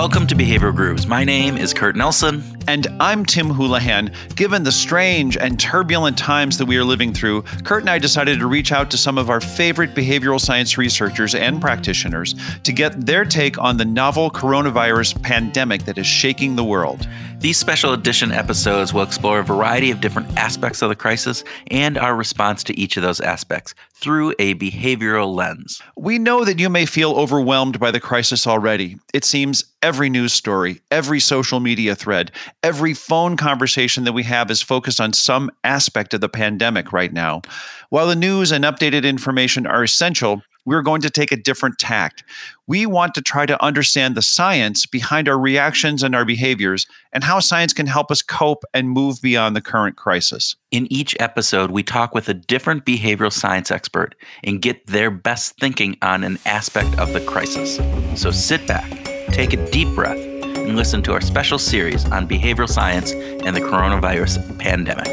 Welcome to Behavioral Grooves. My name is Kurt Nelson. And I'm Tim Houlihan. Given the strange and turbulent times that we are living through, Kurt and I decided to reach out to some of our favorite behavioral science researchers and practitioners to get their take on the novel coronavirus pandemic that is shaking the world. These special edition episodes will explore a variety of different aspects of the crisis and our response to each of those aspects through a behavioral lens. We know that you may feel overwhelmed by the crisis already. It seems every news story, every social media thread, every phone conversation that we have is focused on some aspect of the pandemic right now. While the news and updated information are essential, we're going to take a different tact. We want to try to understand the science behind our reactions and our behaviors and how science can help us cope and move beyond the current crisis. In each episode, we talk with a different behavioral science expert and get their best thinking on an aspect of the crisis. So sit back, take a deep breath, and listen to our special series on behavioral science and the coronavirus pandemic.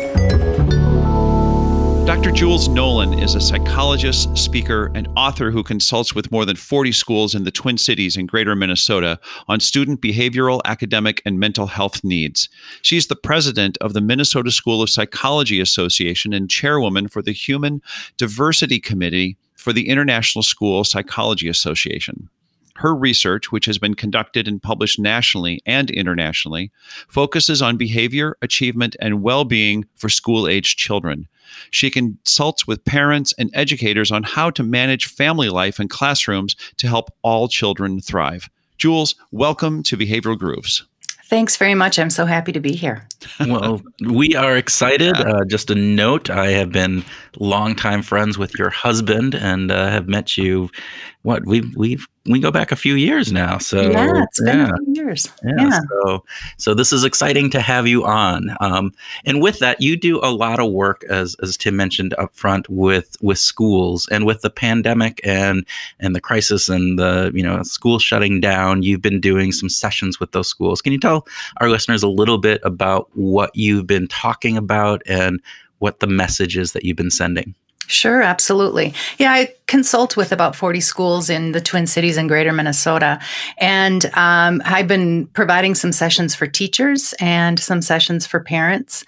Dr. Jules Nolan is a psychologist, speaker, and author who consults with more than 40 schools in the Twin Cities and greater Minnesota on student behavioral, academic, and mental health needs. She's the president of the Minnesota School of Psychology Association and chairwoman for the Human Diversity Committee for the International School Psychology Association. Her research, which has been conducted and published nationally and internationally, focuses on behavior, achievement, and well being for school aged children. She consults with parents and educators on how to manage family life and classrooms to help all children thrive. Jules, welcome to Behavioral Grooves. Thanks very much. I'm so happy to be here. Well, we are excited. Uh, just a note I have been longtime friends with your husband and uh, have met you. What we've we've we go back a few years now. So yeah, it's been yeah. a few years. Yeah, yeah. So so this is exciting to have you on. Um, and with that, you do a lot of work as as Tim mentioned up front with with schools and with the pandemic and and the crisis and the you know school shutting down. You've been doing some sessions with those schools. Can you tell our listeners a little bit about what you've been talking about and what the message is that you've been sending? Sure, absolutely. Yeah, I consult with about 40 schools in the Twin Cities and greater Minnesota. And um, I've been providing some sessions for teachers and some sessions for parents.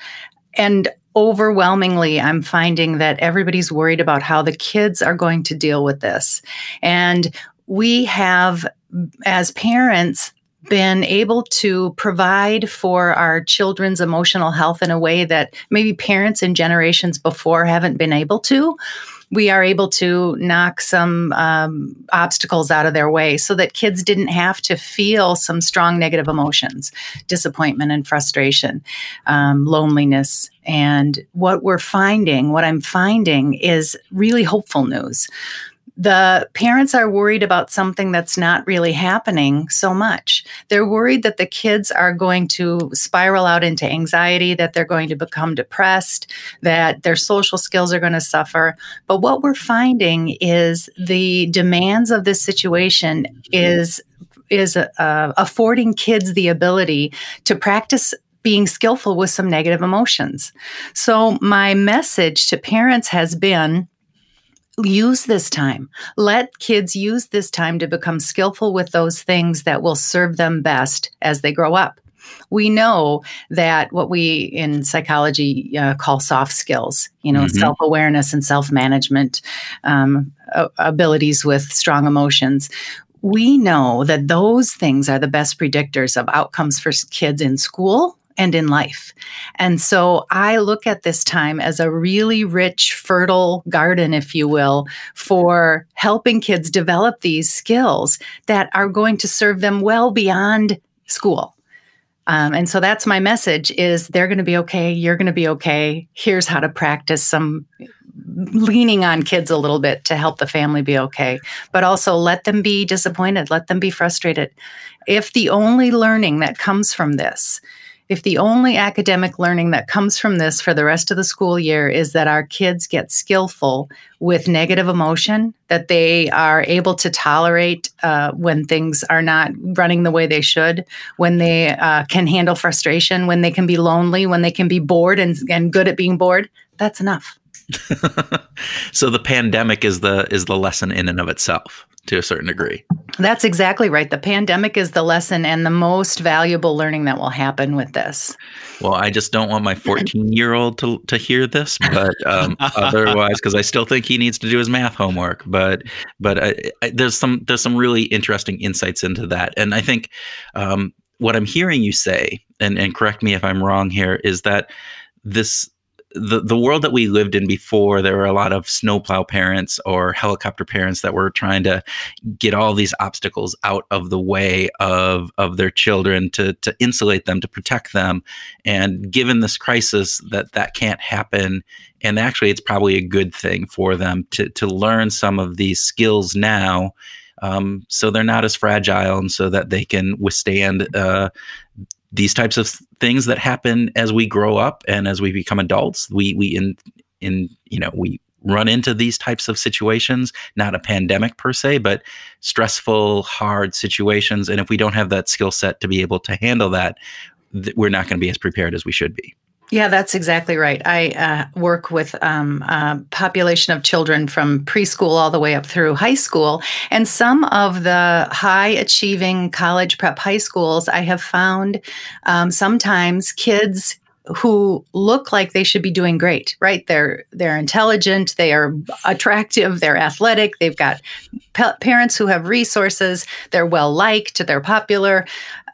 And overwhelmingly, I'm finding that everybody's worried about how the kids are going to deal with this. And we have, as parents, been able to provide for our children's emotional health in a way that maybe parents and generations before haven't been able to we are able to knock some um, obstacles out of their way so that kids didn't have to feel some strong negative emotions disappointment and frustration um, loneliness. And what we're finding what i'm finding is really hopeful news the parents are worried about something that's not really happening so much. They're worried that the kids are going to spiral out into anxiety, that they're going to become depressed, that their social skills are going to suffer. But what we're finding is the demands of this situation is is uh, affording kids the ability to practice being skillful with some negative emotions. So my message to parents has been use this time. Let kids use this time to become skillful with those things that will serve them best as they grow up. We know that what we in psychology uh, call soft skills, you know, mm-hmm. self awareness and self management um, abilities with strong emotions. We know that those things are the best predictors of outcomes for kids in school and in life. And so I look at this time as a really rich, fertile garden, if you will, for helping kids develop these skills that are going to serve them well beyond school. Um, and so that's my message is they're going to be okay you're going to be okay here's how to practice some leaning on kids a little bit to help the family be okay but also let them be disappointed let them be frustrated if the only learning that comes from this if the only academic learning that comes from this for the rest of the school year is that our kids get skillful with negative emotion, that they are able to tolerate uh, when things are not running the way they should, when they uh, can handle frustration, when they can be lonely, when they can be bored and, and good at being bored, that's enough. so the pandemic is the is the lesson in and of itself to a certain degree. That's exactly right. The pandemic is the lesson and the most valuable learning that will happen with this. Well, I just don't want my 14 year old to, to hear this, but um, otherwise, because I still think he needs to do his math homework. But but I, I, there's some there's some really interesting insights into that, and I think um, what I'm hearing you say, and and correct me if I'm wrong here, is that this the, the world that we lived in before, there were a lot of snowplow parents or helicopter parents that were trying to get all these obstacles out of the way of, of their children to, to insulate them, to protect them. And given this crisis, that that can't happen. And actually, it's probably a good thing for them to, to learn some of these skills now. Um, so they're not as fragile and so that they can withstand uh, these types of things that happen as we grow up and as we become adults. We we in in you know we run into these types of situations not a pandemic per se but stressful hard situations. And if we don't have that skill set to be able to handle that th- we're not going to be as prepared as we should be yeah, that's exactly right. I uh, work with um, a population of children from preschool all the way up through high school. And some of the high achieving college prep high schools, I have found um, sometimes kids who look like they should be doing great right they're they're intelligent they are attractive they're athletic they've got parents who have resources they're well liked they're popular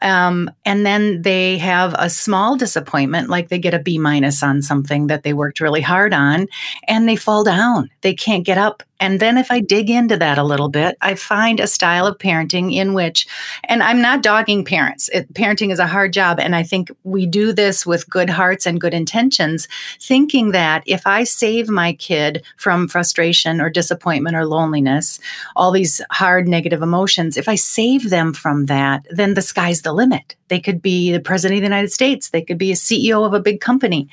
um, and then they have a small disappointment, like they get a B minus on something that they worked really hard on, and they fall down. They can't get up. And then if I dig into that a little bit, I find a style of parenting in which, and I'm not dogging parents, it, parenting is a hard job. And I think we do this with good hearts and good intentions, thinking that if I save my kid from frustration or disappointment or loneliness, all these hard negative emotions, if I save them from that, then the sky's the limit. They could be the president of the United States, they could be a CEO of a big company.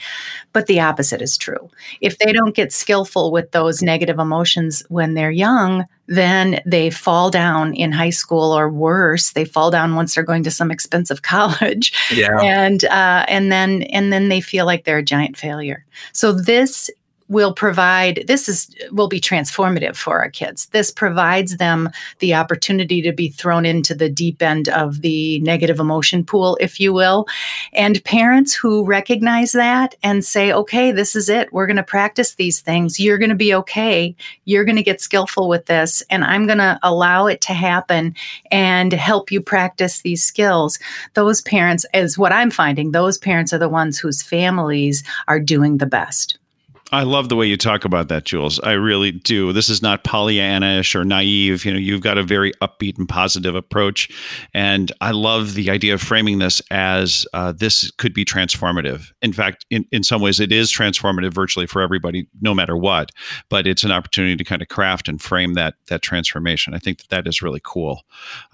But the opposite is true. If they don't get skillful with those negative emotions when they're young, then they fall down in high school or worse they fall down once they're going to some expensive college yeah. and uh, and then and then they feel like they're a giant failure so this will provide this is will be transformative for our kids. This provides them the opportunity to be thrown into the deep end of the negative emotion pool if you will. And parents who recognize that and say okay this is it. We're going to practice these things. You're going to be okay. You're going to get skillful with this and i'm going to allow it to happen and help you practice these skills. Those parents is what i'm finding those parents are the ones whose families are doing the best I love the way you talk about that, Jules. I really do. This is not Pollyanna-ish or naive. You know, you've got a very upbeat and positive approach, and I love the idea of framing this as uh, this could be transformative. In fact, in, in some ways, it is transformative virtually for everybody, no matter what. But it's an opportunity to kind of craft and frame that that transformation. I think that that is really cool.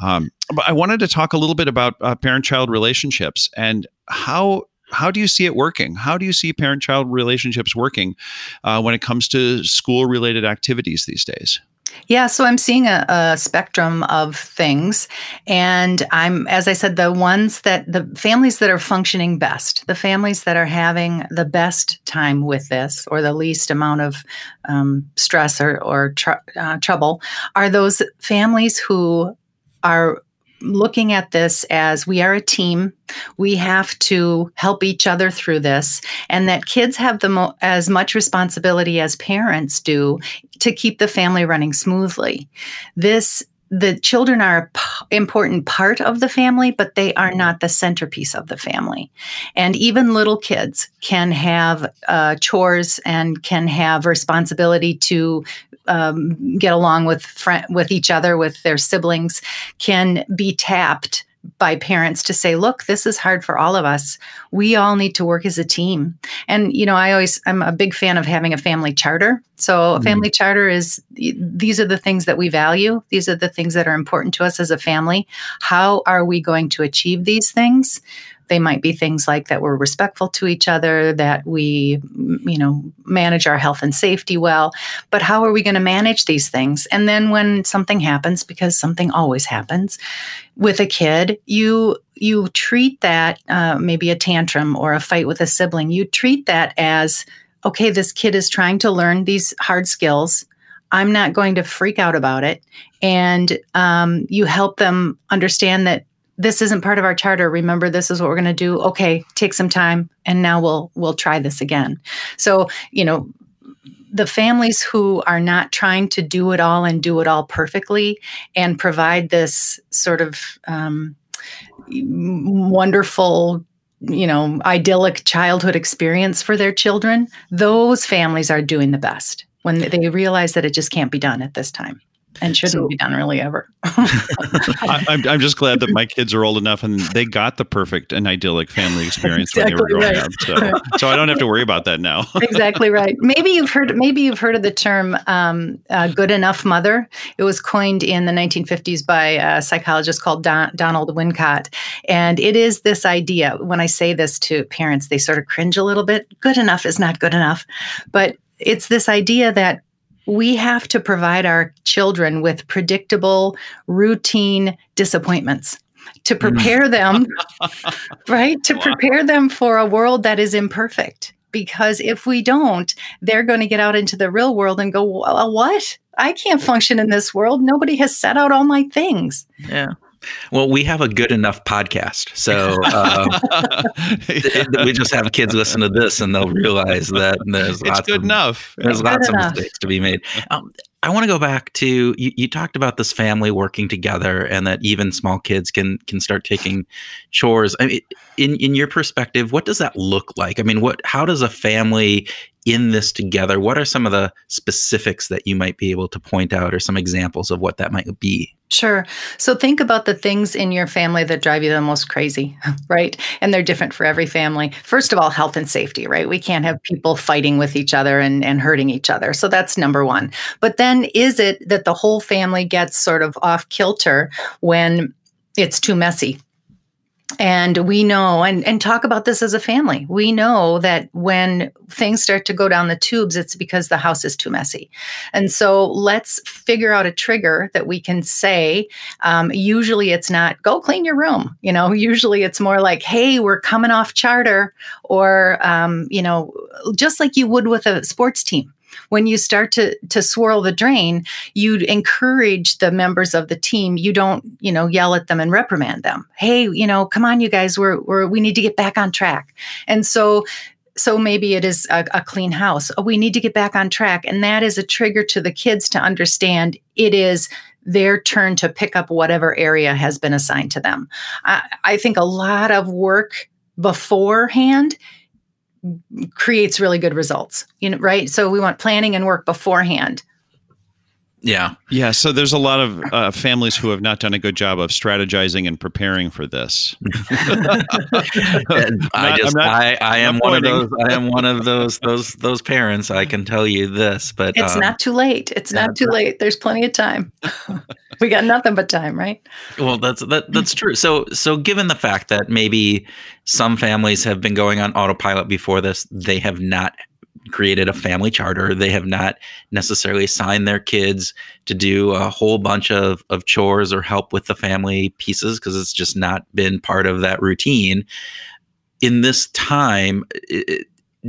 Um, but I wanted to talk a little bit about uh, parent-child relationships and how how do you see it working? How do you see parent child relationships working uh, when it comes to school related activities these days? Yeah, so I'm seeing a, a, spectrum of things. And I'm, as I said, the ones that the families that are functioning best, the families that are having the best time with this or the least amount of um, stress or, or tr- uh, trouble, are those families who are looking at this as we are a team. We have to help each other through this and that kids have the mo- as much responsibility as parents do to keep the family running smoothly. This the children are a p- important part of the family but they are not the centerpiece of the family. And even little kids can have uh, chores and can have responsibility to um, get along with friend, with each other, with their siblings, can be tapped by parents to say, look, this is hard for all of us. We all need to work as a team. And, you know, I always, I'm a big fan of having a family charter. So, a mm-hmm. family charter is these are the things that we value, these are the things that are important to us as a family. How are we going to achieve these things? They might be things like that we're respectful to each other, that we, you know, manage our health and safety well. But how are we going to manage these things? And then when something happens, because something always happens with a kid, you you treat that uh, maybe a tantrum or a fight with a sibling. You treat that as okay, this kid is trying to learn these hard skills. I'm not going to freak out about it. And um, you help them understand that this isn't part of our charter. Remember, this is what we're going to do. Okay, take some time, and now we'll we'll try this again. So you know, the families who are not trying to do it all and do it all perfectly and provide this sort of um, wonderful you know idyllic childhood experience for their children those families are doing the best when they realize that it just can't be done at this time and shouldn't so, be done really ever. I, am I'm just glad that my kids are old enough and they got the perfect and idyllic family experience exactly when they were growing right. up. So, so I don't have to worry about that now. exactly right. Maybe you've heard maybe you've heard of the term um, uh, "good enough mother." It was coined in the 1950s by a psychologist called Don, Donald Winnicott, and it is this idea. When I say this to parents, they sort of cringe a little bit. Good enough is not good enough, but it's this idea that we have to provide our children with predictable, routine disappointments to mm. prepare them, right? To wow. prepare them for a world that is imperfect. Because if we don't, they're going to get out into the real world and go, well, what? I can't function in this world. Nobody has set out all my things. Yeah. Well, we have a good enough podcast, so uh, yeah. we just have kids listen to this, and they'll realize that there's it's lots good of, enough. There's lots of mistakes to be made. Um, I want to go back to you, you. talked about this family working together, and that even small kids can can start taking chores. I mean, in in your perspective, what does that look like? I mean, what how does a family in this together? What are some of the specifics that you might be able to point out, or some examples of what that might be? Sure. So think about the things in your family that drive you the most crazy, right? And they're different for every family. First of all, health and safety, right? We can't have people fighting with each other and, and hurting each other. So that's number one. But then is it that the whole family gets sort of off kilter when it's too messy? and we know and, and talk about this as a family. We know that when things start to go down the tubes it's because the house is too messy. And so let's figure out a trigger that we can say um, usually it's not go clean your room. You know usually it's more like hey we're coming off charter or um, you know just like you would with a sports team when you start to to swirl the drain, you encourage the members of the team. You don't, you know, yell at them and reprimand them. Hey, you know, come on, you guys, we're, we're we need to get back on track. And so so maybe it is a, a, clean house. Oh, we need to get back on track. And that is a trigger to the kids to understand it is their turn to pick up whatever area has been assigned to them. I, I think a lot of work beforehand creates really good results you know right? So we want planning and work beforehand yeah. Yeah so there's a lot of uh, families who have not done a good job of strategizing and preparing for this. I just not, i i am one of those i am one of those those those parents i can tell you this but it's um, not too late. It's not too late. There's plenty of time. We got nothing but time right? Well that's that that's true. So so given the fact that maybe some families have been going on autopilot before this. They have not created a family charter. They have not necessarily assigned their kids to do a whole bunch of, of chores or help with the family pieces because it's just not been part of that routine. In this time,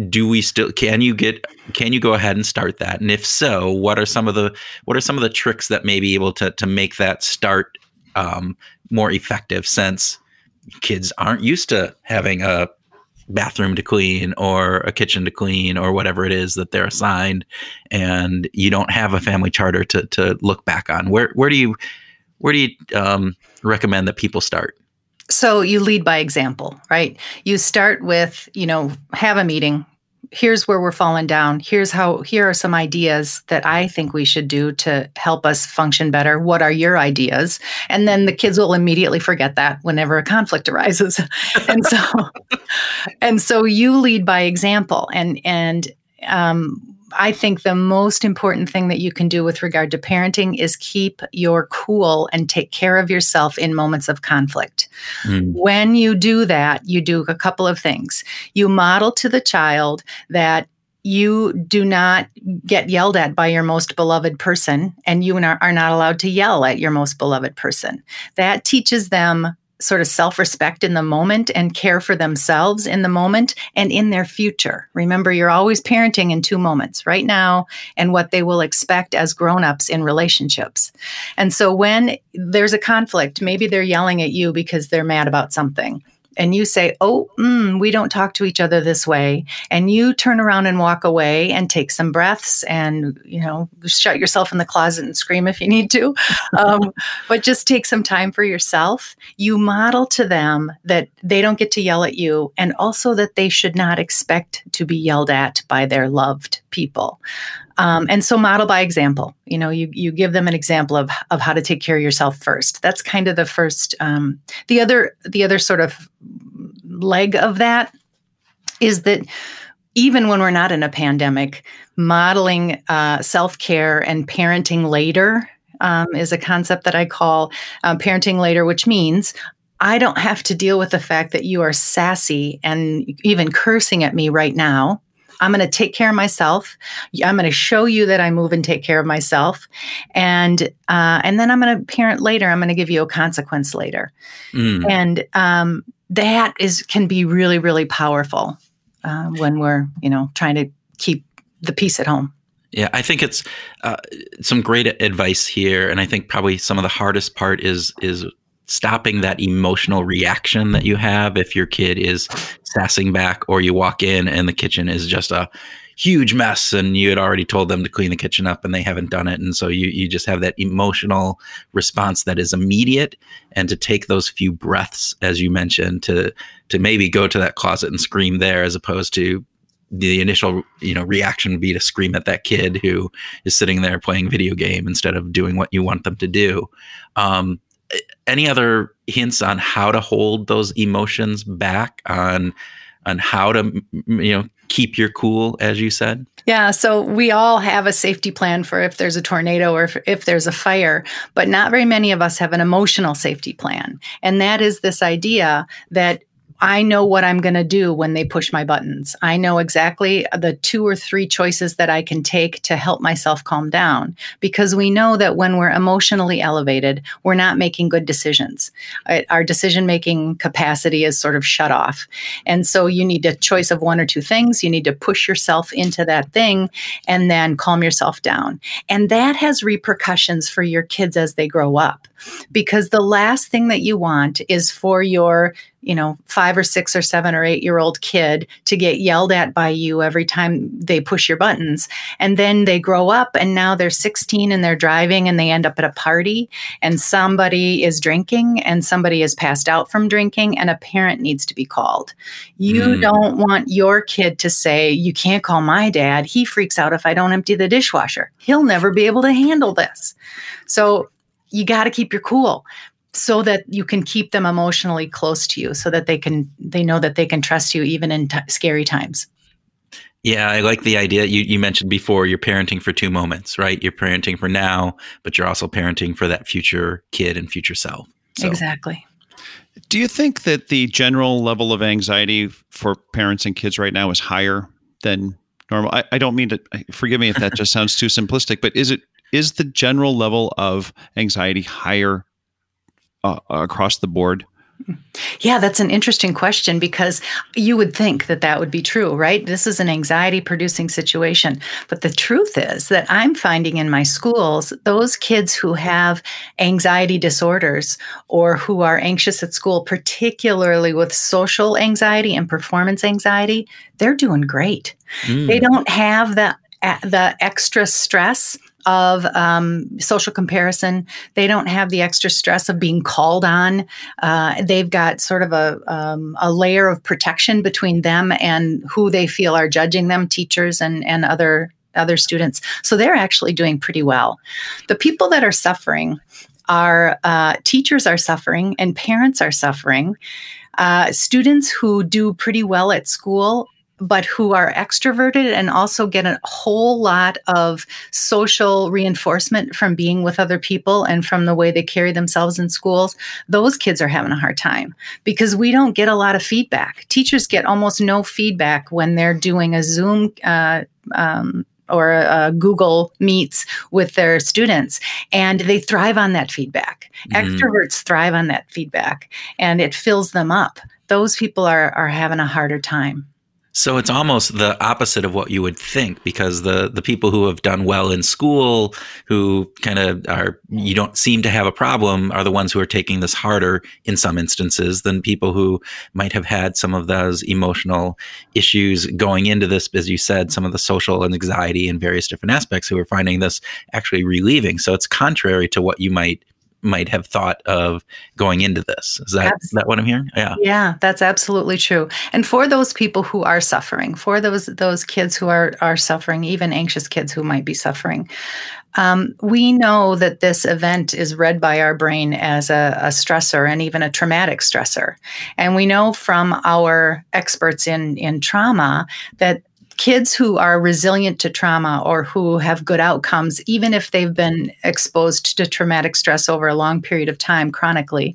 do we still can you get can you go ahead and start that and if so what are some of the what are some of the tricks that may be able to to make that start um, more effective since kids aren't used to having a bathroom to clean or a kitchen to clean or whatever it is that they're assigned and you don't have a family charter to to look back on. Where where do you where do you um, recommend that people start? So you lead by example right? You start with you know have a meeting here's where we're falling down. Here's how, here are some ideas that I think we should do to help us function better. What are your ideas? And then the kids will immediately forget that whenever a conflict arises. and so, and so you lead by example and, and, um, I think the most important thing that you can do with regard to parenting is keep your cool and take care of yourself in moments of conflict. Mm. When you do that, you do a couple of things. You model to the child that you do not get yelled at by your most beloved person, and you are not allowed to yell at your most beloved person. That teaches them sort of self respect in the moment and care for themselves in the moment and in their future. Remember, you're always parenting in two moments right now and what they will expect as grown ups in relationships. And so when there's a conflict, maybe they're yelling at you because they're mad about something and you say, Oh, mm, we don't talk to each other this way, and you turn around and walk away and take some breaths and, you know, shut yourself in the closet and scream if you need to, um, but just take some time for yourself, you model to them that they don't get to yell at you and also that they should not expect to be yelled at by their loved people. Um, and so model by example. You know, you you give them an example of of how to take care of yourself first. That's kind of the first. Um, the other the other sort of leg of that is that even when we're not in a pandemic, modeling uh, self care and parenting later um, is a concept that I call uh, parenting later, which means I don't have to deal with the fact that you are sassy and even cursing at me right now I'm going to take care of myself. I'm going to show you that I move and take care of myself, and uh, and then I'm going to parent later. I'm going to give you a consequence later, mm. and um, that is can be really really powerful uh, when we're you know trying to keep the peace at home. Yeah, I think it's uh, some great advice here, and I think probably some of the hardest part is is stopping that emotional reaction that you have if your kid is sassing back or you walk in and the kitchen is just a huge mess and you had already told them to clean the kitchen up and they haven't done it. And so you you just have that emotional response that is immediate. And to take those few breaths as you mentioned to to maybe go to that closet and scream there as opposed to the initial you know reaction would be to scream at that kid who is sitting there playing video game instead of doing what you want them to do. Um, any other hints on how to hold those emotions back on on how to you know keep your cool as you said yeah, so we all have a safety plan for if there's a tornado or if, if, there's a fire, but not very many of us have an emotional safety plan. And that is this idea that I know what I'm going to do when they push my buttons. I know exactly the two or three choices that I can take to help myself calm down because we know that when we're emotionally elevated, we're not making good decisions. Our decision making capacity is sort of shut off. And so you need a choice of one or two things. You need to push yourself into that thing and then calm yourself down. And that has repercussions for your kids as they grow up because the last thing that you want is for your you know, five or six or seven or eight year old kid to get yelled at by you every time they push your buttons. And then they grow up and now they're 16 and they're driving and they end up at a party and somebody is drinking and somebody is passed out from drinking and a parent needs to be called. You mm. don't want your kid to say, You can't call my dad. He freaks out if I don't empty the dishwasher. He'll never be able to handle this. So you got to keep your cool so that you can keep them emotionally close to you so that they can they know that they can trust you even in t- scary times. Yeah i like the idea you, you mentioned before you're parenting for two moments right? You're parenting for now but you're also parenting for that future kid and future self. So. exactly. Do you think that the general level of anxiety for parents and kids right now is higher than normal? I, I don't mean to forgive me if that just sounds too simplistic but is it is the general level of anxiety higher uh, across the board? Yeah, that's an interesting question because you would think that that would be true, right? This is an anxiety producing situation. But the truth is that I'm finding in my schools, those kids who have anxiety disorders or who are anxious at school, particularly with social anxiety and performance anxiety, they're doing great. Mm. They don't have the the extra stress of um, social comparison. They don't have the extra stress of being called on. Uh, they've got sort of a, um, a layer of protection between them and who they feel are judging them, teachers and, and other other students. So they're actually doing pretty well. The people that are suffering are uh, teachers are suffering and parents are suffering. Uh, students who do pretty well at school but who are extroverted and also get a whole lot of social reinforcement from being with other people and from the way they carry themselves in schools, those kids are having a hard time because we don't get a lot of feedback. Teachers get almost no feedback when they're doing a Zoom uh, um, or uh, Google Meets with their students, and they thrive on that feedback. Mm. Extroverts thrive on that feedback and it fills them up. Those people are, are having a harder time. So it's almost the opposite of what you would think because the the people who have done well in school who kind of are you don't seem to have a problem are the ones who are taking this harder in some instances than people who might have had some of those emotional issues going into this as you said some of the social and anxiety and various different aspects who are finding this actually relieving. So it's contrary to what you might might have thought of going into this. Is that, is that what I'm hearing? Yeah. Yeah, that's absolutely true. And for those people who are suffering, for those those kids who are are suffering, even anxious kids who might be suffering, um, we know that this event is read by our brain as a, a, stressor and even a traumatic stressor. And we know from our experts in, in trauma that kids who are resilient to trauma or who have good outcomes, even if they've been exposed to traumatic stress over a long period of time chronically,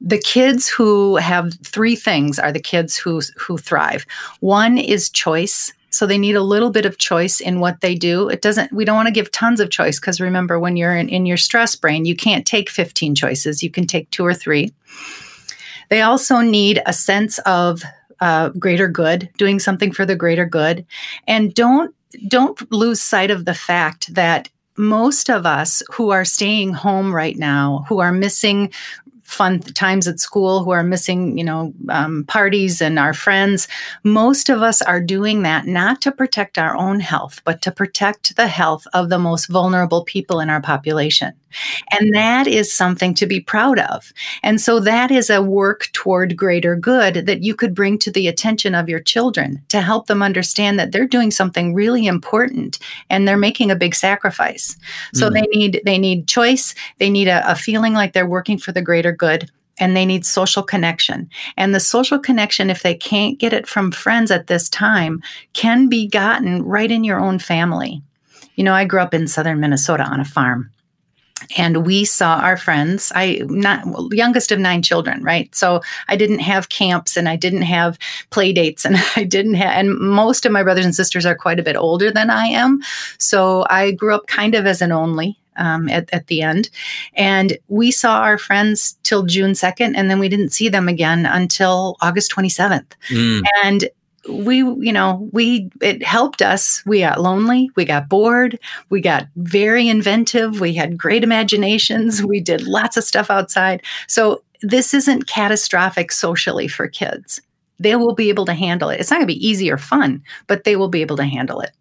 the kids who have three things are the kids who who thrive. One is choice. So they need a little bit of choice in what they do. It doesn't we don't want to give tons of choice because remember when you're in, in your stress brain, you can't take 15 choices. You can take two or three. They also need a sense of uh, greater good, doing something for the greater good, and don't don't lose sight of the fact that most of us who are staying home right now, who are missing fun times at school, who are missing, you know, um, parties and our friends. Most of us are doing that not to protect our own health, but to protect the health of the most vulnerable people in our population. And that is something to be proud of. And so that is a work toward greater good that you could bring to the attention of your children to help them understand that they're doing something really important and they're making a big sacrifice. So mm-hmm. they need they need choice, they need a, a feeling like they're working for the greater good and they need social connection. And the social connection, if they can't get it from friends at this time, can be gotten right in your own family. You know, I grew up in southern Minnesota on a farm and we saw our friends i not youngest of nine children right? So i didn't have camps and i didn't have play dates and i didn't have and most of my brothers and sisters are quite a bit older than i am. So i grew up kind of as an only um, at, at the end. And we saw our friends till june 2nd and then we didn't see them again until august 27th mm. and we you know we it helped us. We got lonely we got bored we got very inventive we had great imaginations we did lots of stuff outside. So this isn't catastrophic socially for kids. They will be able to handle it. It's not going to be easy or fun but they will be able to handle it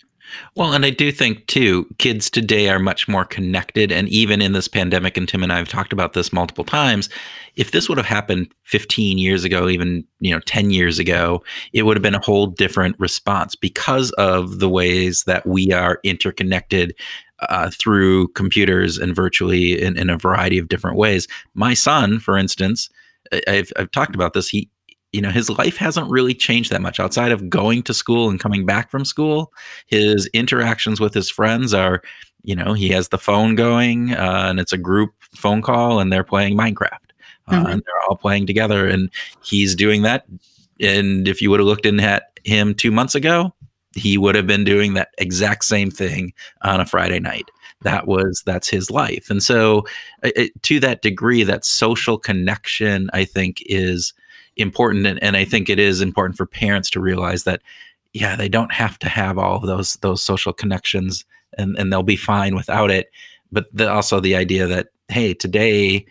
well, and I do think too, kids today are much more connected. And even in this pandemic, and Tim and I have talked about this multiple times, if this would have happened 15 years ago, even you know 10 years ago, it would have been a whole different response because of the ways that we are interconnected uh, through computers and virtually in, in a variety of different ways. My son, for instance, I've, I've talked about this. He you know his life hasn't really changed that much. Outside of going to school and coming back from school his interactions with his friends are you know he has the phone going uh, and it's a group phone call and they're playing minecraft uh, mm-hmm. and they're all playing together and he's doing that. And if you would have looked in at him two months ago he would have been doing that exact same thing on a friday night. That was that's his life. And so it, to that degree that social connection i think is important and, and i think it is important for parents to realize that yeah they don't have to have all of those those social connections and and they'll be fine without it. But the, also the idea that hey today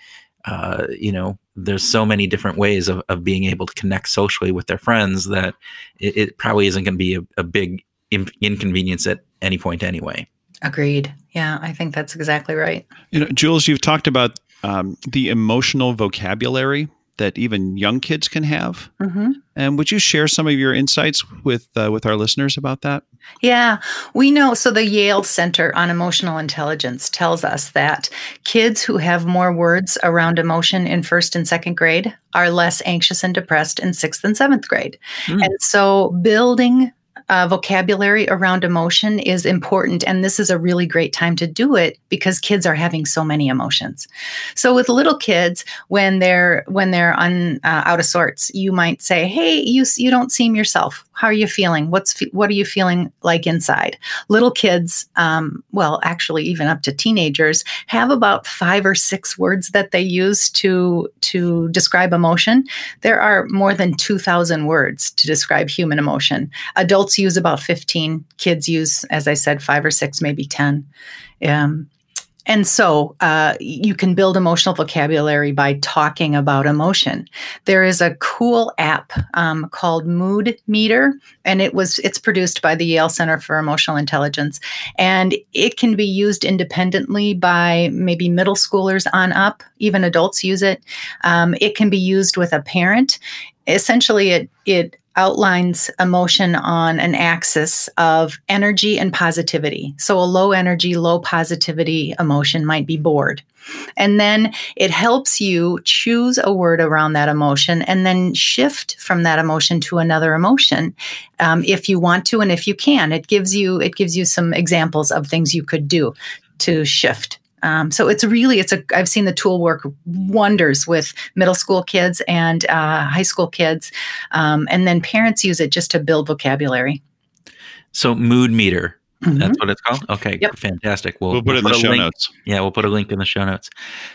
uh, you know there's so many different ways of, of being able to connect socially with their friends that it, it probably isn't going to be a, a big in- inconvenience at any point anyway. Agreed. Yeah i think that's exactly right. You know jules you've talked about um, the emotional vocabulary that even young kids can have. Mm-hmm. And would you share some of your insights with uh, with our listeners about that? Yeah, we know. So the Yale Center on Emotional Intelligence tells us that kids who have more words around emotion in first and second grade are less anxious and depressed in sixth and seventh grade. Mm. And so building uh, vocabulary around emotion is important. And this is a really great time to do it because kids are having so many emotions. So with little kids, when they're when they're on uh, out of sorts, you might say, "Hey, you you don't seem yourself. How are you feeling? What's what are you feeling like inside? Little kids, um, well, actually, even up to teenagers, have about five or six words that they use to to describe emotion. There are more than two thousand words to describe human emotion. Adults use about fifteen. Kids use, as I said, five or six, maybe ten. Um, and so uh, you can build emotional vocabulary by talking about emotion. There is a cool app um, called Mood Meter, and it was it's produced by the Yale Center for Emotional Intelligence, and it can be used independently by maybe middle schoolers on up. Even adults use it. Um, it can be used with a parent. Essentially, it it outlines emotion on an axis of energy and positivity. So, a low energy, low positivity emotion might be bored. And then it helps you choose a word around that emotion and then shift from that emotion to another emotion um, if you want to and if you can. It gives you it gives you some examples of things you could do to shift. Um, so it's really it's a I've seen the tool work wonders with middle school kids and uh, high school kids, um, and then parents use it just to build vocabulary. So mood meter. Mm-hmm. That's what it's called. Okay, yep. fantastic. We'll, we'll put we'll it in the show link. notes. Yeah, we'll put a link in the show notes.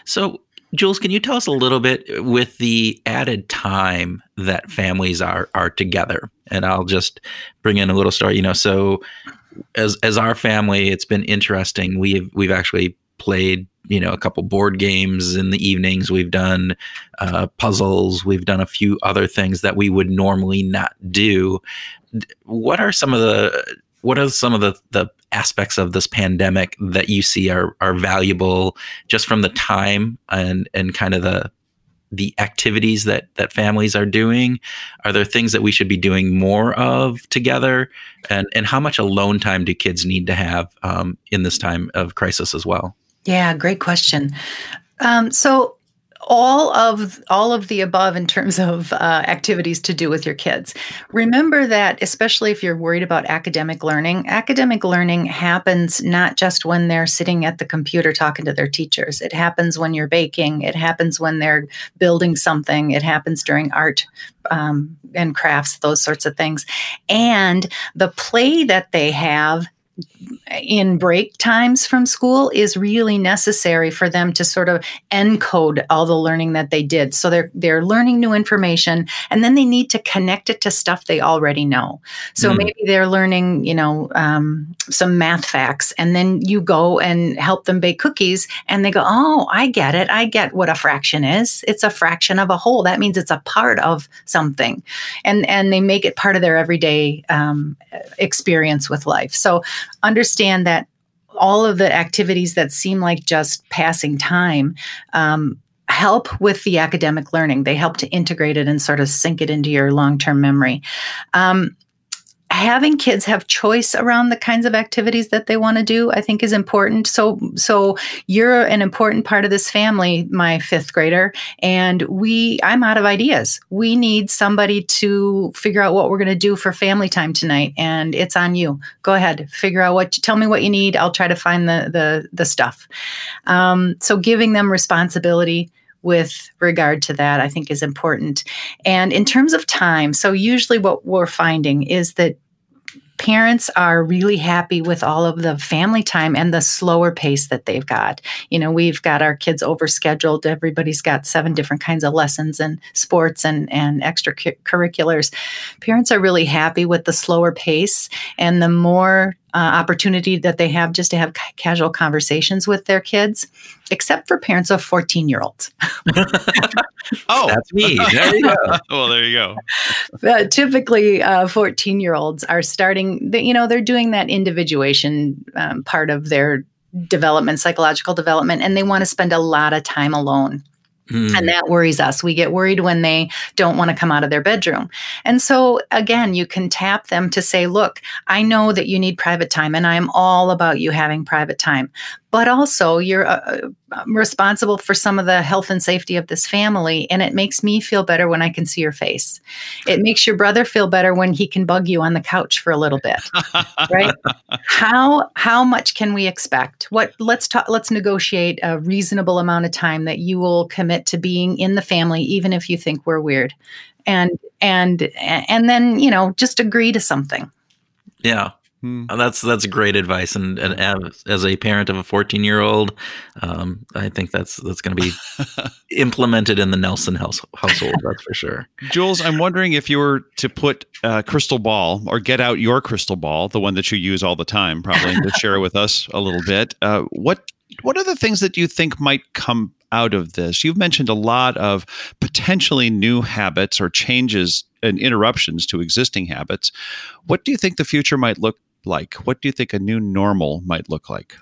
So, Jules, can you tell us a little bit with the added time that families are are together? And I'll just bring in a little story. You know, so as as our family, it's been interesting. We've we've actually played you know a couple board games in the evenings. We've done uh, puzzles. We've done a few other things that we would normally not do. What are some of the what are some of the, the aspects of this pandemic that you see are, are valuable just from the time and and kind of the the activities that that families are doing? Are there things that we should be doing more of together? And and how much alone time do kids need to have um, in this time of crisis as well yeah, great question. Um, so all of all of the above in terms of uh, activities to do with your kids. Remember that especially if you're worried about academic learning academic learning happens not just when they're sitting at the computer talking to their teachers. It happens when you're baking. It happens when they're building something. It happens during art um, and crafts those sorts of things. And the play that they have in break times from school is really necessary for them to sort of encode all the learning that they did. So they're they're learning new information and then they need to connect it to stuff they already know. So mm. maybe they're learning, you know, um, some math facts and then you go and help them bake cookies and they go, "Oh, I get it. I get what a fraction is. It's a fraction of a whole. That means it's a part of something." And and they make it part of their everyday um, experience with life. So understand that all of the activities that seem like just passing time um, help with the academic learning. They help to integrate it and sort of sink it into your long term memory. Um, having kids have choice around the kinds of activities that they want to do i think is important. So so you're an important part of this family my fifth grader and we i'm out of ideas. We need somebody to figure out what we're going to do for family time tonight and it's on you. Go ahead figure out what tell me what you need. I'll try to find the the, the stuff. Um, so giving them responsibility with regard to that, I think is important. And in terms of time, so usually what we're finding is that parents are really happy with all of the family time and the slower pace that they've got. You know, we've got our kids overscheduled. Everybody's got seven different kinds of lessons and sports and, and extracurriculars. Parents are really happy with the slower pace and the more uh, opportunity that they have just to have ca- casual conversations with their kids, except for parents of 14 year olds. oh, that's me. There you go. well, there you go. But typically, 14 uh, year olds are starting, the, you know, they're doing that individuation um, part of their development, psychological development, and they want to spend a lot of time alone. Mm. And that worries us. We get worried when they don't want to come out of their bedroom. And so, again, you can tap them to say, Look, I know that you need private time, and I'm all about you having private time but also you're uh, uh, responsible for some of the health and safety of this family and it makes me feel better when i can see your face. It makes your brother feel better when he can bug you on the couch for a little bit right? How how much can we expect? What let's talk let's negotiate a reasonable amount of time that you will commit to being in the family even if you think we're weird. And and and then you know just agree to something. Yeah Hmm. That's that's great advice, and, and as, as a parent of a 14 year old, um, I think that's that's going to be implemented in the Nelson house, household. That's for sure. Jules, I'm wondering if you were to put a crystal ball or get out your crystal ball, the one that you use all the time, probably to share with us a little bit. Uh, what what are the things that you think might come out of this? You've mentioned a lot of potentially new habits or changes and interruptions to existing habits. What do you think the future might look like? What do you think a new normal might look like?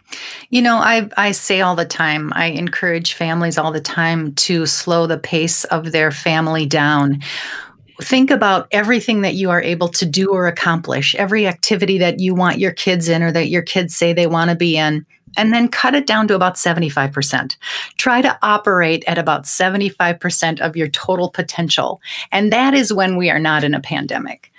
You know, I I say all the time, I encourage families all the time to slow the pace of their family down. Think about everything that you are able to do or accomplish, every activity that you want your kids in or that your kids say they want to be in and then cut it down to about 75%. Try to operate at about 75% of your total potential. And that is when we are not in a pandemic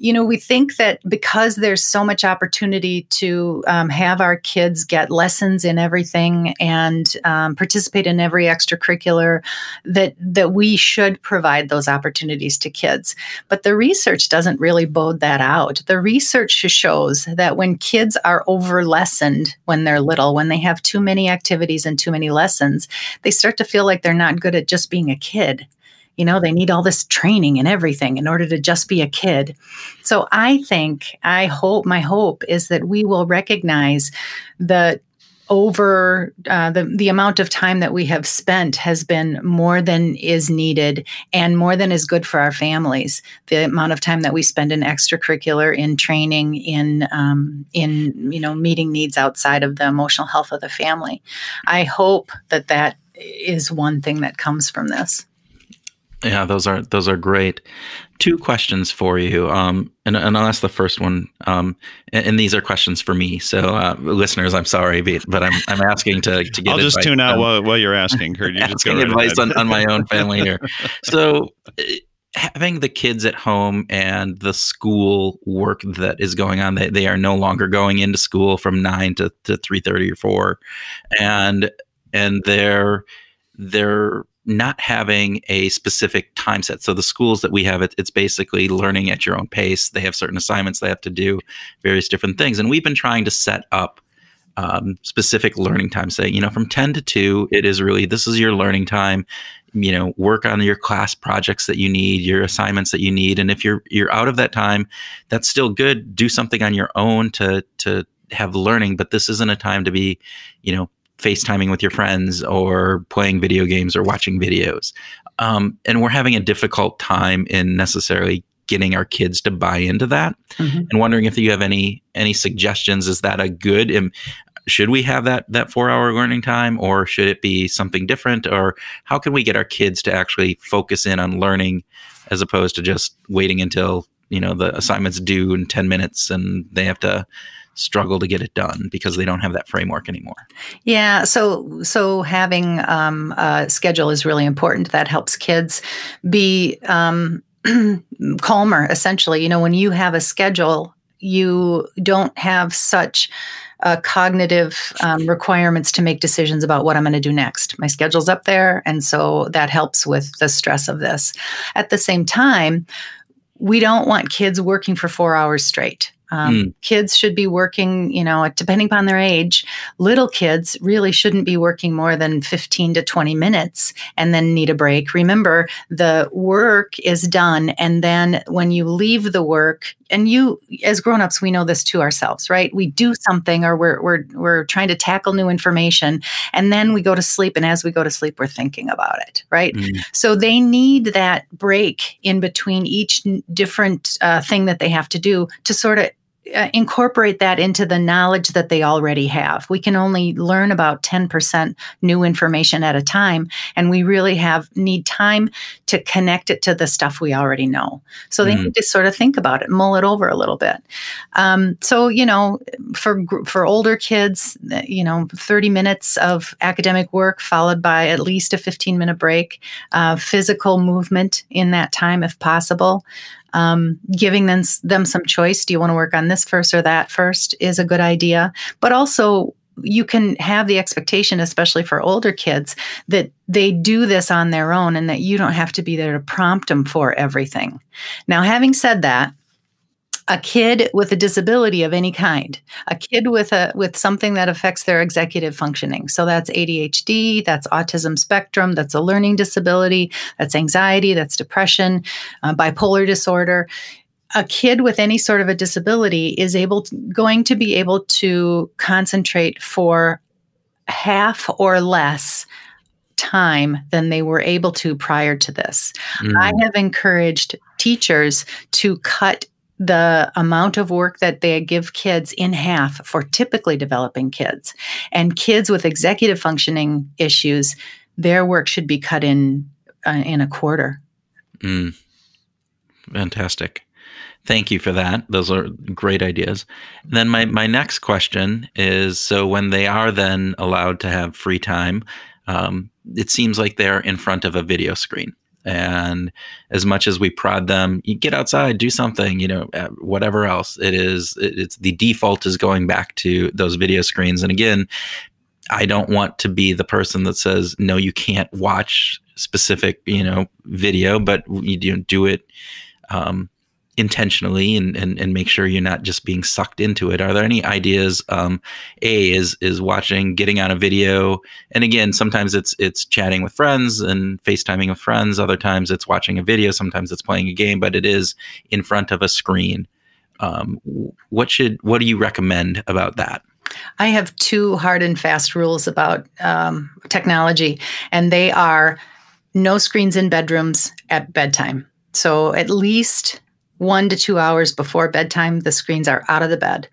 you know, we think that because there's so much opportunity to um, have our kids get lessons in everything and um, participate in every extracurricular, that that we should provide those opportunities to kids. But the research doesn't really bode that out. The research shows that when kids are over lessoned when they're little, when they have too many activities and too many lessons, they start to feel like they're not good at just being a kid you know, they need all this training and everything in order to just be a kid. So I think, I hope, my hope is that we will recognize that over uh, the the amount of time that we have spent has been more than is needed and more than is good for our families. The amount of time that we spend in extracurricular, in training, in um, in you know meeting needs outside of the emotional health of the family. I hope that that is one thing that comes from this. Yeah, those are those are great. Two questions for you, um, and, and I'll ask the first one. Um, and, and, these are questions for me. So, uh, listeners, I'm sorry, but I'm I'm asking to to get. I'll just tune out while, while you're asking. Kurt. You asking right advice on, on my own family here. So, having the kids at home and the school work that is going on, they they are no longer going into school from nine to to three thirty or four, and and they're they're not having a specific time set. So the schools that we have, it, it's basically learning at your own pace. They have certain assignments they have to do, various different things, and we've been trying to set up um, specific learning time. Say, you know, from ten to two, it is really this is your learning time. You know, work on your class projects that you need, your assignments that you need, and if you're you're out of that time, that's still good. Do something on your own to to have learning, but this isn't a time to be, you know, FaceTiming with your friends or playing video games or watching videos. Um, and we're having a difficult time in necessarily getting our kids to buy into that mm-hmm. and wondering if you have any any suggestions is that a good um, should we have that that 4 hour learning time or should it be something different or how can we get our kids to actually focus in on learning as opposed to just waiting until you know the assignments due in 10 minutes and they have to struggle to get it done because they don't have that framework anymore. Yeah, so so having um, a schedule is really important. That helps kids be um, calmer. Essentially, you know, when you have a schedule, you don't have such uh, cognitive um, requirements to make decisions about what I'm going to do next. My schedule's up there, and so that helps with the stress of this. At the same time, we don't want kids working for four hours straight. Um, mm. Kids should be working, you know, depending upon their age, little kids really shouldn't be working more than 15 to 20 minutes and then need a break. Remember, the work is done. And then when you leave the work, and you, as grown-ups, we know this to ourselves, right? We do something or we're, we're, we're trying to tackle new information and then we go to sleep. And as we go to sleep, we're thinking about it, right? Mm. So they need that break in between each different uh, thing that they have to do to sort of incorporate that into the knowledge that they already have. We can only learn about 10% new information at a time and we really have need time to connect it to the stuff we already know. So they mm need to sort of think about it, mull it over a little bit. Um, so, you know, for for older kids, uh, you know, 30 minutes of academic work followed by at least a 15 minute break, uh, physical movement in that time if possible um, giving them, them some choice. Do you want to work on this first or that first is a good idea. But also you can have the expectation, especially for older kids, that they do this on their own and that you don't have to be there to prompt them for everything. Now, having said that, a kid with a disability of any kind a kid with a with something that affects their executive functioning so that's adhd that's autism spectrum that's a learning disability that's anxiety that's depression uh, bipolar disorder a kid with any sort of a disability is able to, going to be able to concentrate for half or less time than they were able to prior to this. Mm. I have encouraged teachers to cut the amount of work that they give kids in half for typically developing kids. And kids with executive functioning issues, their work should be cut in uh, in a quarter. Mm. Fantastic. Thank you for that. Those are great ideas. Then my my next question is: so when they are then allowed to have free time, um, it seems like they're in front of a video screen. And as much as we prod them, you get outside, do something, you know, whatever else it is, it's the default is going back to those video screens. And again, I don't want to be the person that says, no, you can't watch specific, you know, video, but you do it um, intentionally and, and and make sure you're not just being sucked into it. Are there any ideas um a is is watching getting on a video? And again sometimes it's it's chatting with friends and facetiming with friends. Other times it's watching a video. Sometimes it's playing a game but it is in front of a screen. Um what should what do you recommend about that? I have two hard and fast rules about um, technology, and they are no screens in bedrooms at bedtime. So at least one to two hours before bedtime, the screens are out of the bed.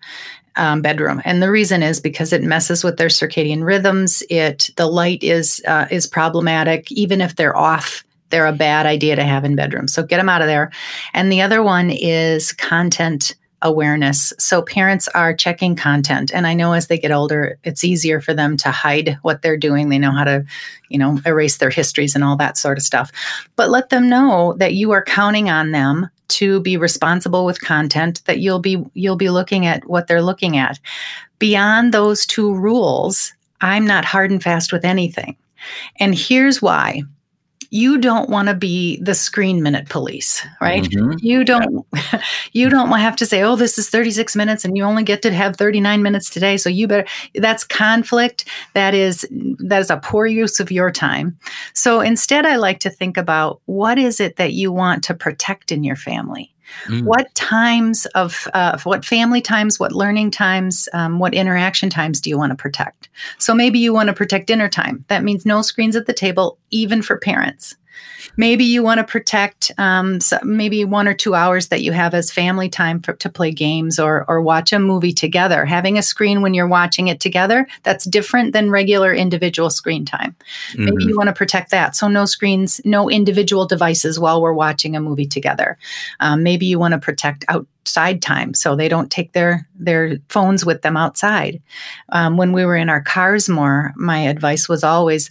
Um, bedroom and the reason is because it messes with their circadian rhythms it the light is uh, is problematic even if they're off they're a bad idea to have in bedrooms so get them out of there and the other one is content awareness. So parents are checking content. And I know as they get older, it's easier for them to hide what they're doing. They know how to, you know, erase their histories and all that sort of stuff. But let them know that you are counting on them to be responsible with content that you'll be you'll be looking at what they're looking at. Beyond those two rules, I'm not hard and fast with anything. And here's why you don't want to be the screen minute police, right? Mm-hmm. You don't yeah. you don't have to say, "Oh, this is 36 minutes and you only get to have 39 minutes today, so you better." That's conflict. That is that is a poor use of your time. So instead I like to think about what is it that you want to protect in your family? Mm. What times of uh, what family times, what learning times, um, what interaction times do you want to protect? So maybe you want to protect dinner time. That means no screens at the table, even for parents. Maybe you want to protect um, so maybe one or two hours that you have as family time for, to play games or, or watch a movie together. Having a screen when you're watching it together, that's different than regular individual screen time. Mm-hmm. Maybe you want to protect that. So, no screens, no individual devices while we're watching a movie together. Um, maybe you want to protect outside time so they don't take their their phones with them outside. Um, when we were in our cars more, my advice was always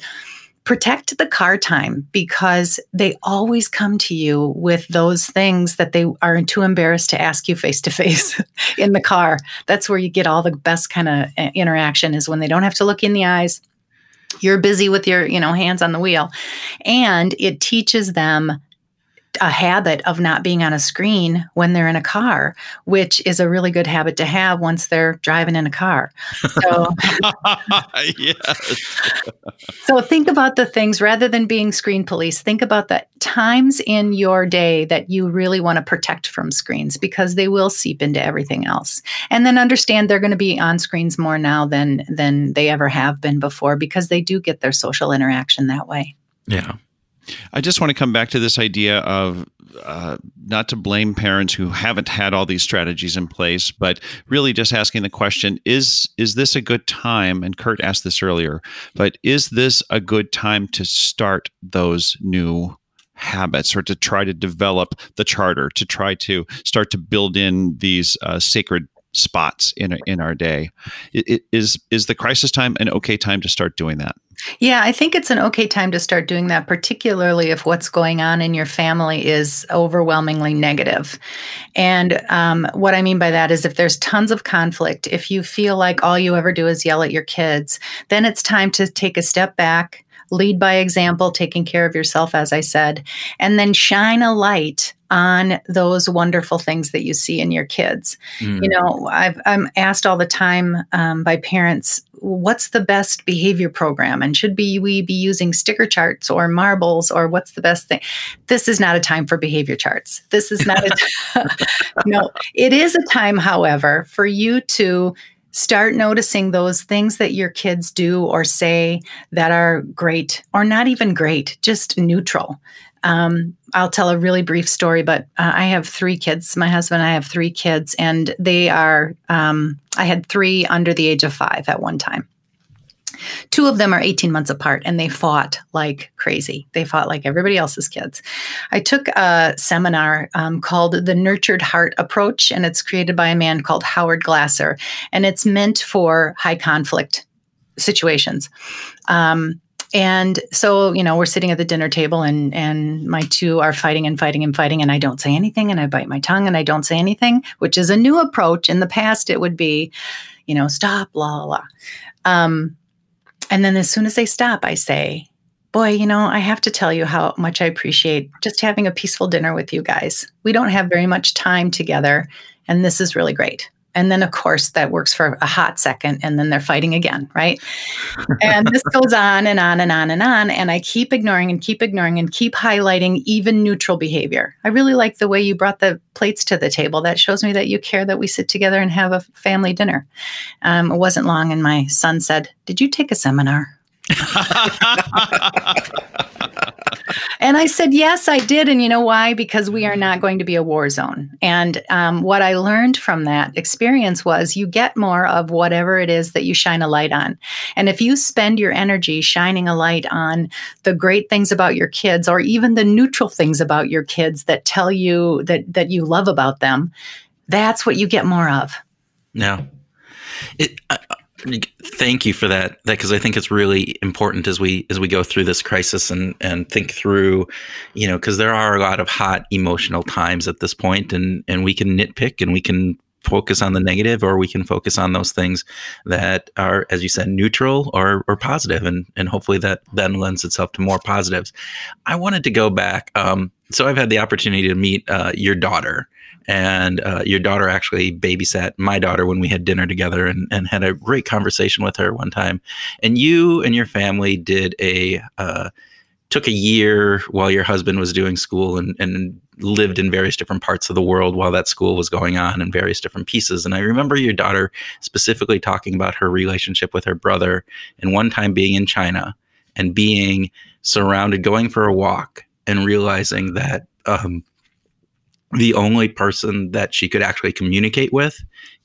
protect the car time because they always come to you with those things that they are too embarrassed to ask you face to face in the car. That's where you get all the best kind of uh, interaction is when they don't have to look in the eyes. You're busy with your, you know, hands on the wheel. And it teaches them a habit of not being on a screen when they're in a car, which is a really good habit to have once they're driving in a car. So, yes. so think about the things rather than being screen police. Think about the times in your day that you really want to protect from screens because they will seep into everything else. And then understand they're going to be on screens more now than than they ever have been before because they do get their social interaction that way. Yeah. I just want to come back to this idea of uh, not to blame parents who haven't had all these strategies in place, but really just asking the question: Is is this a good time? And Kurt asked this earlier, but is this a good time to start those new habits or to try to develop the charter, to try to start to build in these uh, sacred spots in in our day? Is is the crisis time an okay time to start doing that? Yeah, I think it's an okay time to start doing that, particularly if what's going on in your family is overwhelmingly negative. And um, what I mean by that is if there's tons of conflict, if you feel like all you ever do is yell at your kids, then it's time to take a step back lead by example, taking care of yourself, as I said, and then shine a light on those wonderful things that you see in your kids. Mm. You know, I've, I'm asked all the time um, by parents, what's the best behavior program? And should be, we be using sticker charts or marbles or what's the best thing? This is not a time for behavior charts. This is not a, t- no, it is a time, however, for you to start noticing those things that your kids do or say that are great or not even great, just neutral. Um, I'll tell a really brief story, but uh, I have three kids. My husband and I have three kids, and they are, um, I had three under the age of five at one time. Two of them are 18 months apart and they fought like crazy. They fought like everybody else's kids. I took a seminar um, called the Nurtured Heart Approach, and it's created by a man called Howard Glasser, and it's meant for high conflict situations. Um, and so, you know, we're sitting at the dinner table and and my two are fighting and fighting and fighting and I don't say anything and I bite my tongue and I don't say anything, which is a new approach. In the past it would be, you know, stop, la la blah. Um, and then as soon as they stop, I say, Boy, you know, I have to tell you how much I appreciate just having a peaceful dinner with you guys. We don't have very much time together, and this is really great. And then, of course, that works for a hot second, and then they're fighting again, right? and this goes on and on and on and on. And I keep ignoring and keep ignoring and keep highlighting even neutral behavior. I really like the way you brought the plates to the table. That shows me that you care that we sit together and have a family dinner. Um, it wasn't long, and my son said, Did you take a seminar? and I said, Yes, I did. And you know why? Because we are not going to be a war zone. And um, what I learned from that experience was you get more of whatever it is that you shine a light on. And if you spend your energy shining a light on the great things about your kids or even the neutral things about your kids that tell you that, that you love about them, that's what you get more of. Yeah. It, I, Thank you for that. That because I think it's really important as we as we go through this crisis and and think through, you know, because there are a lot of hot emotional times at this point, and and we can nitpick and we can focus on the negative or we can focus on those things that are as you said neutral or or positive and and hopefully that then lends itself to more positives i wanted to go back um, so i've had the opportunity to meet uh, your daughter and uh, your daughter actually babysat my daughter when we had dinner together and, and had a great conversation with her one time. And you and your family did a uh, took a year while your husband was doing school and, and lived in various different parts of the world while that school was going on in various different pieces. And i remember your daughter specifically talking about her relationship with her brother and one time being in china and being surrounded going for a walk and realizing that um, the only person that she could actually communicate with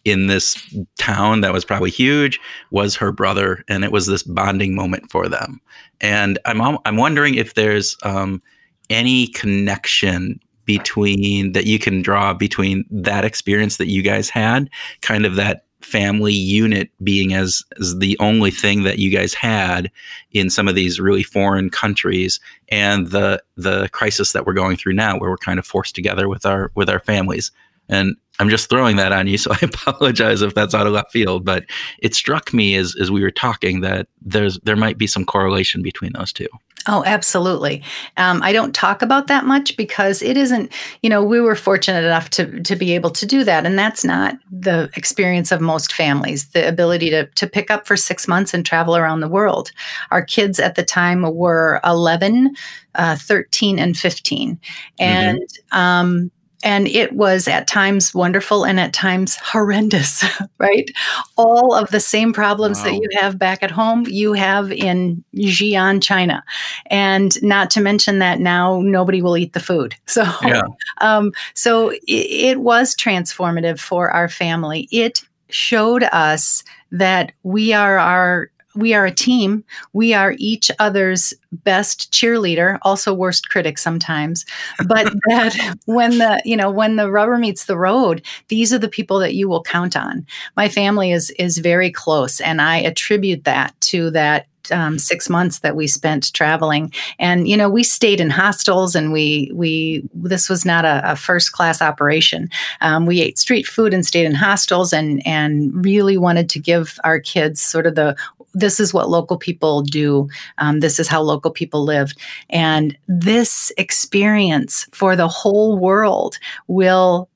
in this town that was probably huge was her brother and it was this bonding moment for them. And i'm i'm wondering if there's um, any connection between that you can draw between that experience that you guys had kind of that family unit being as, as the only thing that you guys had in some of these really foreign countries and the the crisis that we're going through now where we're kind of forced together with our with our families. And I'm just throwing that on you, so I apologize if that's out of left field. But it struck me as as we were talking that there's there might be some correlation between those two. Oh, absolutely. Um, I don't talk about that much because it isn't, you know, we were fortunate enough to, to be able to do that. And that's not the experience of most families, the ability to, to pick up for six months and travel around the world. Our kids at the time were 11, uh, 13, and 15. And mm-hmm. um, and it was at times wonderful and at times horrendous, right? All of the same problems wow. that you have back at home, you have in Xi'an, China. And not to mention that now nobody will eat the food. So, yeah. um, so it, it was transformative for our family. It showed us that we are our we are a team. We are each other's best cheerleader, also worst critic sometimes. But that when the, you know, when the rubber meets the road, these are the people that you will count on. My family is is very close and I attribute that to that um, six months that we spent traveling. And you know, we stayed in hostels, and we we this was not a, a first class operation. Um, we ate street food and stayed in hostels, and and really wanted to give our kids sort of the this is what local people do. Um, this is how local people live. And this experience for the whole world will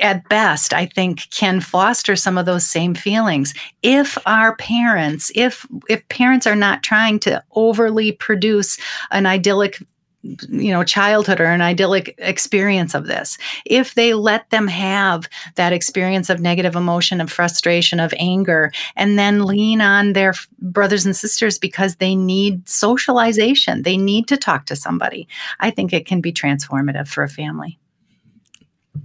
at best i think can foster some of those same feelings if our parents if if parents are not trying to overly produce an idyllic you know childhood or an idyllic experience of this. If they let them have that experience of negative emotion of frustration of anger and then lean on their brothers and sisters because they need socialization they need to talk to somebody i think it can be transformative for a family.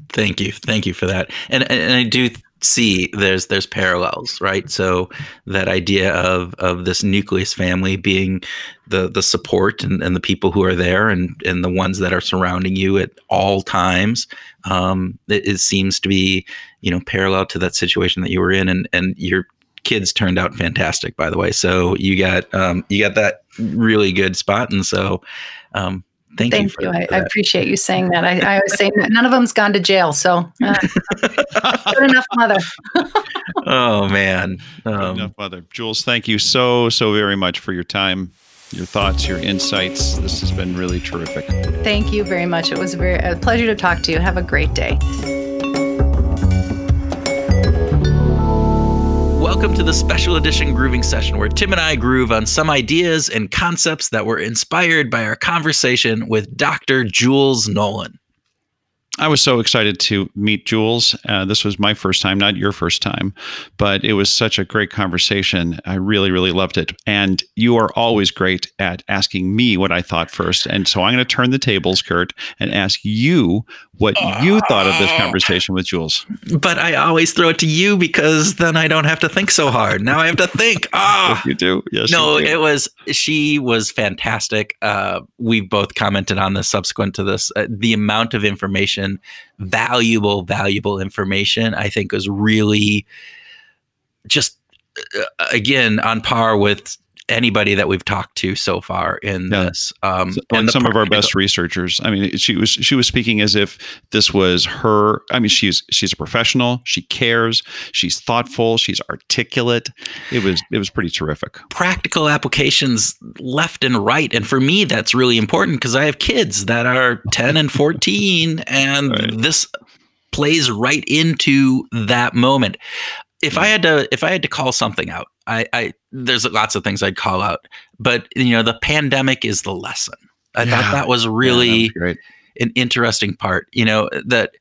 Thank you. Thank you for that. And and i do see there's there's parallels right? So that idea of of this nucleus family being the the support and, and the people who are there and and the ones that are surrounding you at all times um it, it seems to be you know parallel to that situation that you were in. And and your kids turned out fantastic by the way. So you got um you got that really good spot. And so um Thank, Thank you. you. I, I, appreciate you saying that. I, I was saying that none of them's gone to jail, so uh, good enough, mother. oh man, um, good enough, mother. Jules, thank you so so very much for your time, your thoughts, your insights. This has been really terrific. Thank you very much. It was a very a pleasure to talk to you. Have a great day. Welcome to the special edition grooving session where Tim and I groove on some ideas and concepts that were inspired by our conversation with Dr. Jules Nolan. I was so excited to meet Jules. Uh, this was my first time, not your first time, but it was such a great conversation. I really, really loved it. And you are always great at asking me what I thought first. And so I'm going to turn the tables, Kurt, and ask you what you thought of this conversation with Jules. But I always throw it to you because then I don't have to think so hard. Now I have to think. Ah, oh. you do. Yes. No, do. it was. She was fantastic. Uh, we've both commented on this subsequent to this. Uh, the amount of information, valuable, valuable information, I think was really just uh, again on par with anybody that we've talked to so far in yeah. this. Um, and some of our best researchers. I mean, she was she was speaking as if this was her. I mean, she's she's a professional. She cares. She's thoughtful. She's articulate. It was it was pretty terrific. Practical applications left and right, and for me, that's really important because I have kids that are ten and fourteen, and right. this plays right into that moment if I had to if I had to call something out, I, I there's lots of things I'd call out, but you know the pandemic is the lesson. I yeah. thought that was really yeah, that was an interesting part. You know that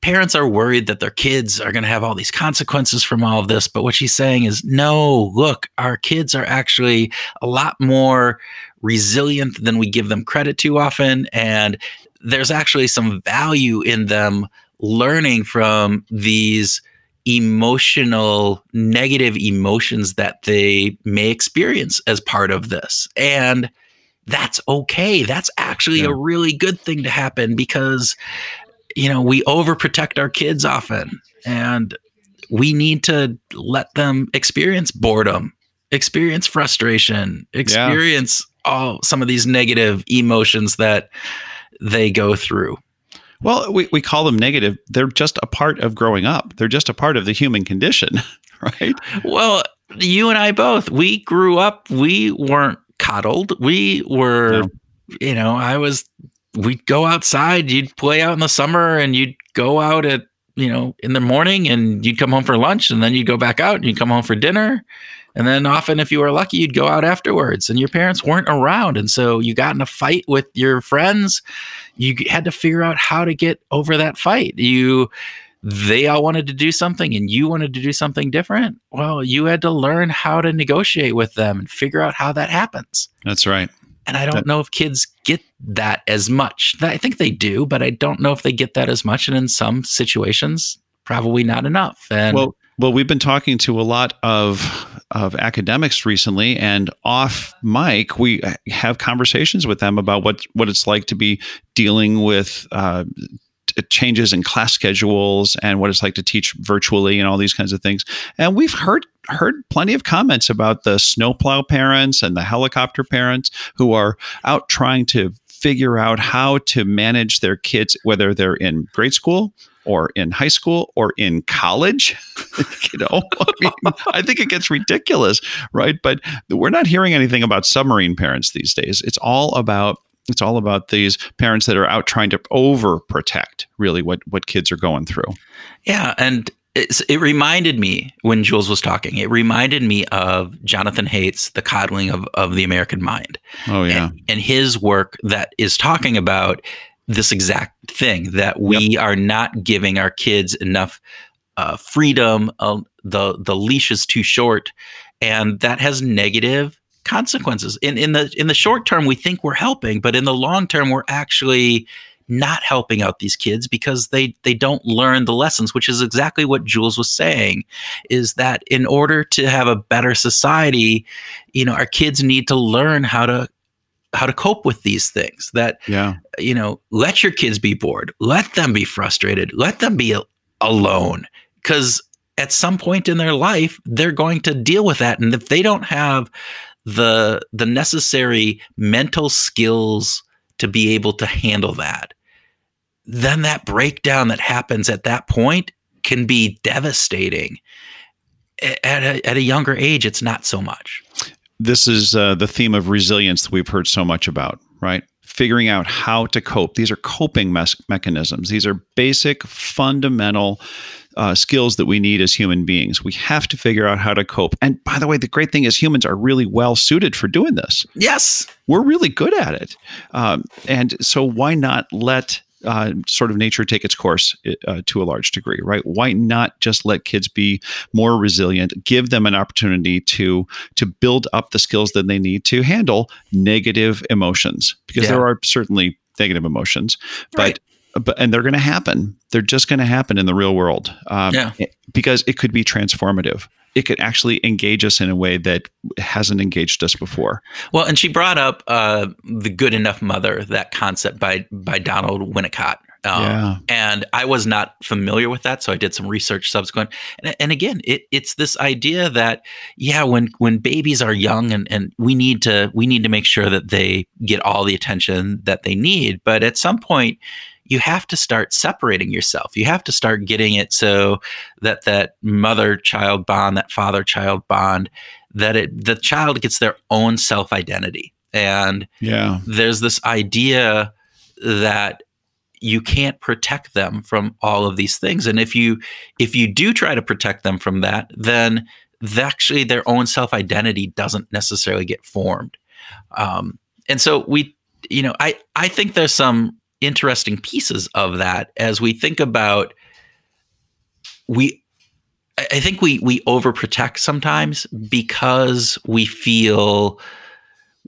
parents are worried that their kids are going to have all these consequences from all of this, but what she's saying is no. Look, our kids are actually a lot more resilient than we give them credit to often, and there's actually some value in them learning from these emotional, negative emotions that they may experience as part of this. And that's okay. That's actually yeah. a really good thing to happen because, you know, we overprotect our kids often and we need to let them experience boredom, experience frustration, experience yeah. all some of these negative emotions that they go through. Well, we, we call them negative. They're just a part of growing up. They're just a part of the human condition, right? Well, you and I both, we grew up, we weren't coddled. We were, no. you know, I was, we'd go outside, you'd play out in the summer and you'd go out at, you know, in the morning and you'd come home for lunch and then you'd go back out and you'd come home for dinner. And then often, if you were lucky, you'd go out afterwards and your parents weren't around. And so you got in a fight with your friends. You had to figure out how to get over that fight. You, they all wanted to do something and you wanted to do something different. Well, you had to learn how to negotiate with them and figure out how that happens. That's right. And I don't that, know if kids get that as much. I think they do, but I don't know if they get that as much. And in some situations, probably not enough. And well, well, we've been talking to a lot of of academics recently, and off mic, we have conversations with them about what what it's like to be dealing with. Uh, changes in class schedules and what it's like to teach virtually and all these kinds of things and we've heard heard plenty of comments about the snowplow parents and the helicopter parents who are out trying to figure out how to manage their kids, whether they're in grade school or in high school or in college. you know, I, mean, I think it gets ridiculous, right? But we're not hearing anything about submarine parents these days. It's all about it's all about these parents that are out trying to overprotect really what what kids are going through. Yeah, and it reminded me when Jules was talking. It reminded me of Jonathan Haidt's "The Coddling of, of the American Mind." Oh yeah, and, and his work that is talking about this exact thing that we yep. are not giving our kids enough uh, freedom. Uh, the the leash is too short, and that has negative consequences. In in the in the short term, we think we're helping, but in the long term, we're actually not helping out these kids because they they don't learn the lessons which is exactly what Jules was saying is that in order to have a better society you know our kids need to learn how to how to cope with these things that yeah you know let your kids be bored let them be frustrated let them be alone cuz at some point in their life they're going to deal with that and if they don't have the the necessary mental skills to be able to handle that then that breakdown that happens at that point can be devastating. At a, at a younger age, it's not so much. This is uh, the theme of resilience that we've heard so much about, right? Figuring out how to cope. These are coping mes- mechanisms. These are basic, fundamental uh, skills that we need as human beings. We have to figure out how to cope. And by the way, the great thing is humans are really well suited for doing this. Yes. We're really good at it. Um, and so why not let uh, sort of nature take its course uh, to a large degree, right? Why not just let kids be more resilient, give them an opportunity to to build up the skills that they need to handle negative emotions, because yeah. there are certainly negative emotions, right. but but and they're going to happen. They're just going to happen in the real world, um, yeah. because it could be transformative it could actually engage us in a way that hasn't engaged us before. Well, and she brought up uh, the good enough mother, that concept by by Donald Winnicott. Um, yeah. And I was not familiar with that, so I did some research subsequent. And, and again, it, it's this idea that yeah, when when babies are young, and, and we need to we need to make sure that they get all the attention that they need. But at some point, you have to start separating yourself. You have to start getting it so that that mother child bond, that father child bond, that it the child gets their own self identity. And yeah, there's this idea that you can't protect them from all of these things. And if you if you do try to protect them from that, then actually their own self identity doesn't necessarily get formed. Um, and so we, you know, I I think there's some interesting pieces of that as we think about we I think we we overprotect sometimes because we feel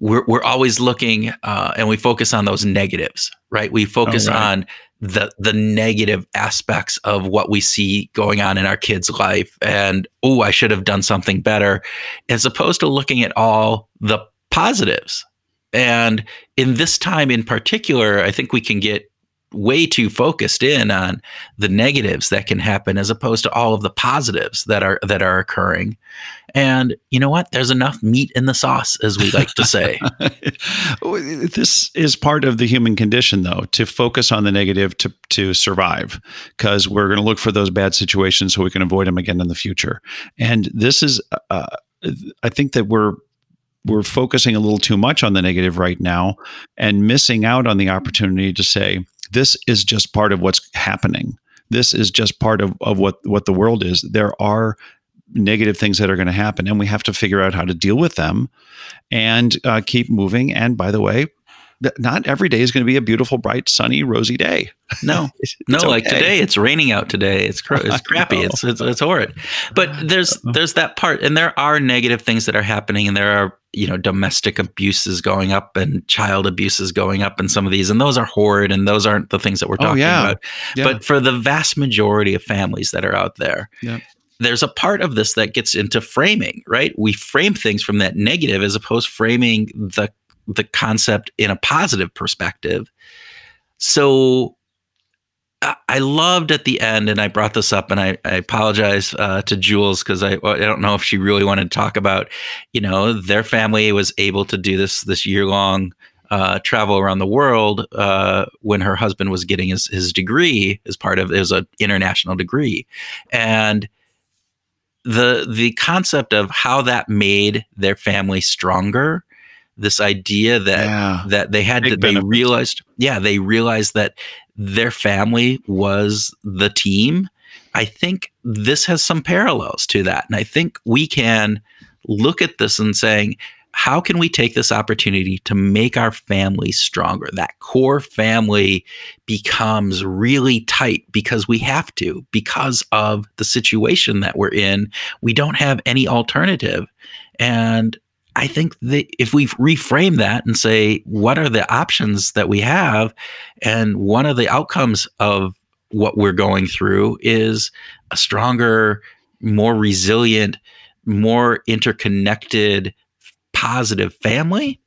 we're we're always looking uh, and we focus on those negatives, right? We focus oh, right. on the the negative aspects of what we see going on in our kids' life, and oh, I should have done something better, as opposed to looking at all the positives and in this time in particular, I think we can get way too focused in on the negatives that can happen as opposed to all of the positives that are that are occurring. And you know what? There's enough meat in the sauce as we like to say. This is part of the human condition though to focus on the negative to to survive because we're going to look for those bad situations so we can avoid them again in the future. And this is uh, i think that we're we're focusing a little too much on the negative right now and missing out on the opportunity to say this is just part of what's happening. This is just part of, of what what the world is. There are negative things that are going to happen and we have to figure out how to deal with them and uh, keep moving. And by the way not every day is going to be a beautiful, bright, sunny, rosy day. No, it's, no, okay. like today it's raining out today. It's cr- it's crappy. It's, it's, it's horrid. But there's uh-huh. there's that part, and there are negative things that are happening, and there are you know domestic abuses going up and child abuses going up, and some of these, and those are horrid, and those aren't the things that we're oh, talking oh, yeah. about. Yeah. But for the vast majority of families that are out there, yeah there's a part of this that gets into framing, right? We frame things from that negative as opposed framing the the concept in a positive perspective. So I loved at the end, and I brought this up, and I, I apologize uh, to Jules because I, I don't know if she really wanted to talk about, you know, their family was able to do this this year long uh, travel around the world uh, when her husband was getting his, his degree as part of it was an international degree, and the the concept of how that made their family stronger this idea that yeah. that they had Big to benefits. they realized yeah they realized that their family was the team i think this has some parallels to that and i think we can look at this and saying how can we take this opportunity to make our family stronger? That core family becomes really tight because we have to, because of the situation that we're in. We don't have any alternative. And I think that if we reframe that and say, what are the options that we have? And one of the outcomes of what we're going through is a stronger, more resilient, more interconnected positive family,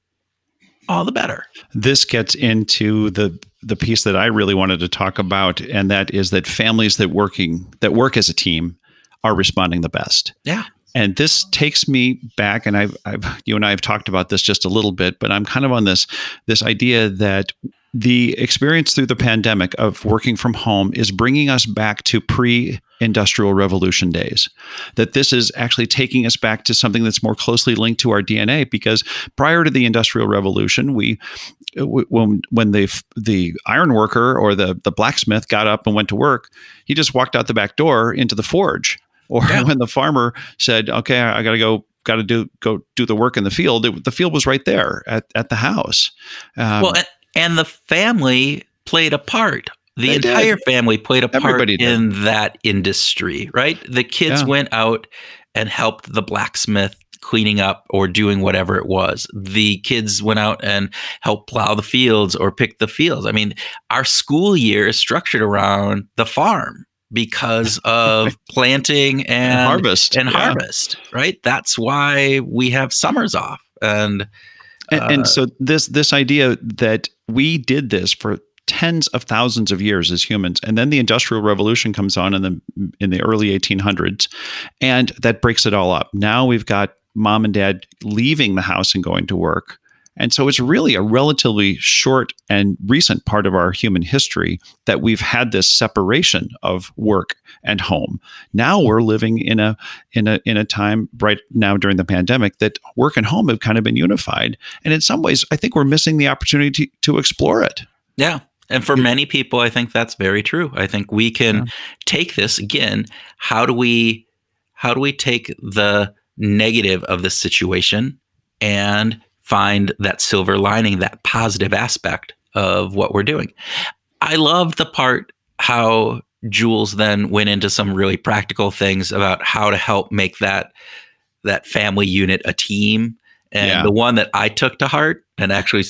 all the better. This gets into the the piece that I really wanted to talk about, and that is that families that working that work as a team are responding the best. Yeah. And this takes me back, and I've, I've, you and I have talked about this just a little bit, but I'm kind of on this this idea that the experience through the pandemic of working from home is bringing us back to pre industrial revolution days. That this is actually taking us back to something that's more closely linked to our DNA because prior to the industrial revolution, we when when the the iron worker or the the blacksmith got up and went to work, he just walked out the back door into the forge. Or yeah. when the farmer said, "Okay, I got to go got to do go do the work in the field. It, the field was right there at, at the house. Um, well, and, and, the family played a part. The entire did. family played a part in that industry, right? The kids yeah. went out and helped the blacksmith cleaning up or doing whatever it was. The kids went out and helped plow the fields or pick the fields. I mean, our school year is structured around the farm because of planting and, and harvest and yeah. harvest, right? That's why we have summers off. And, and, uh, and so this this idea that we did this for tens of thousands of years as humans and then the industrial revolution comes on in the in the early 1800s and that breaks it all up now we've got mom and dad leaving the house and going to work and so it's really a relatively short and recent part of our human history that we've had this separation of work and home. Now we're living in a in a in a time right now during the pandemic that work and home have kind of been unified. And in some ways, I think we're missing the opportunity to, to explore it. Yeah. And for many people, I think that's very true. I think we can yeah. take this again. How do we how do we take the negative of this situation and find that silver lining, that positive aspect of what we're doing. I love the part how Jules then went into some really practical things about how to help make that that family unit a team. And yeah. the one that I took to heart and actually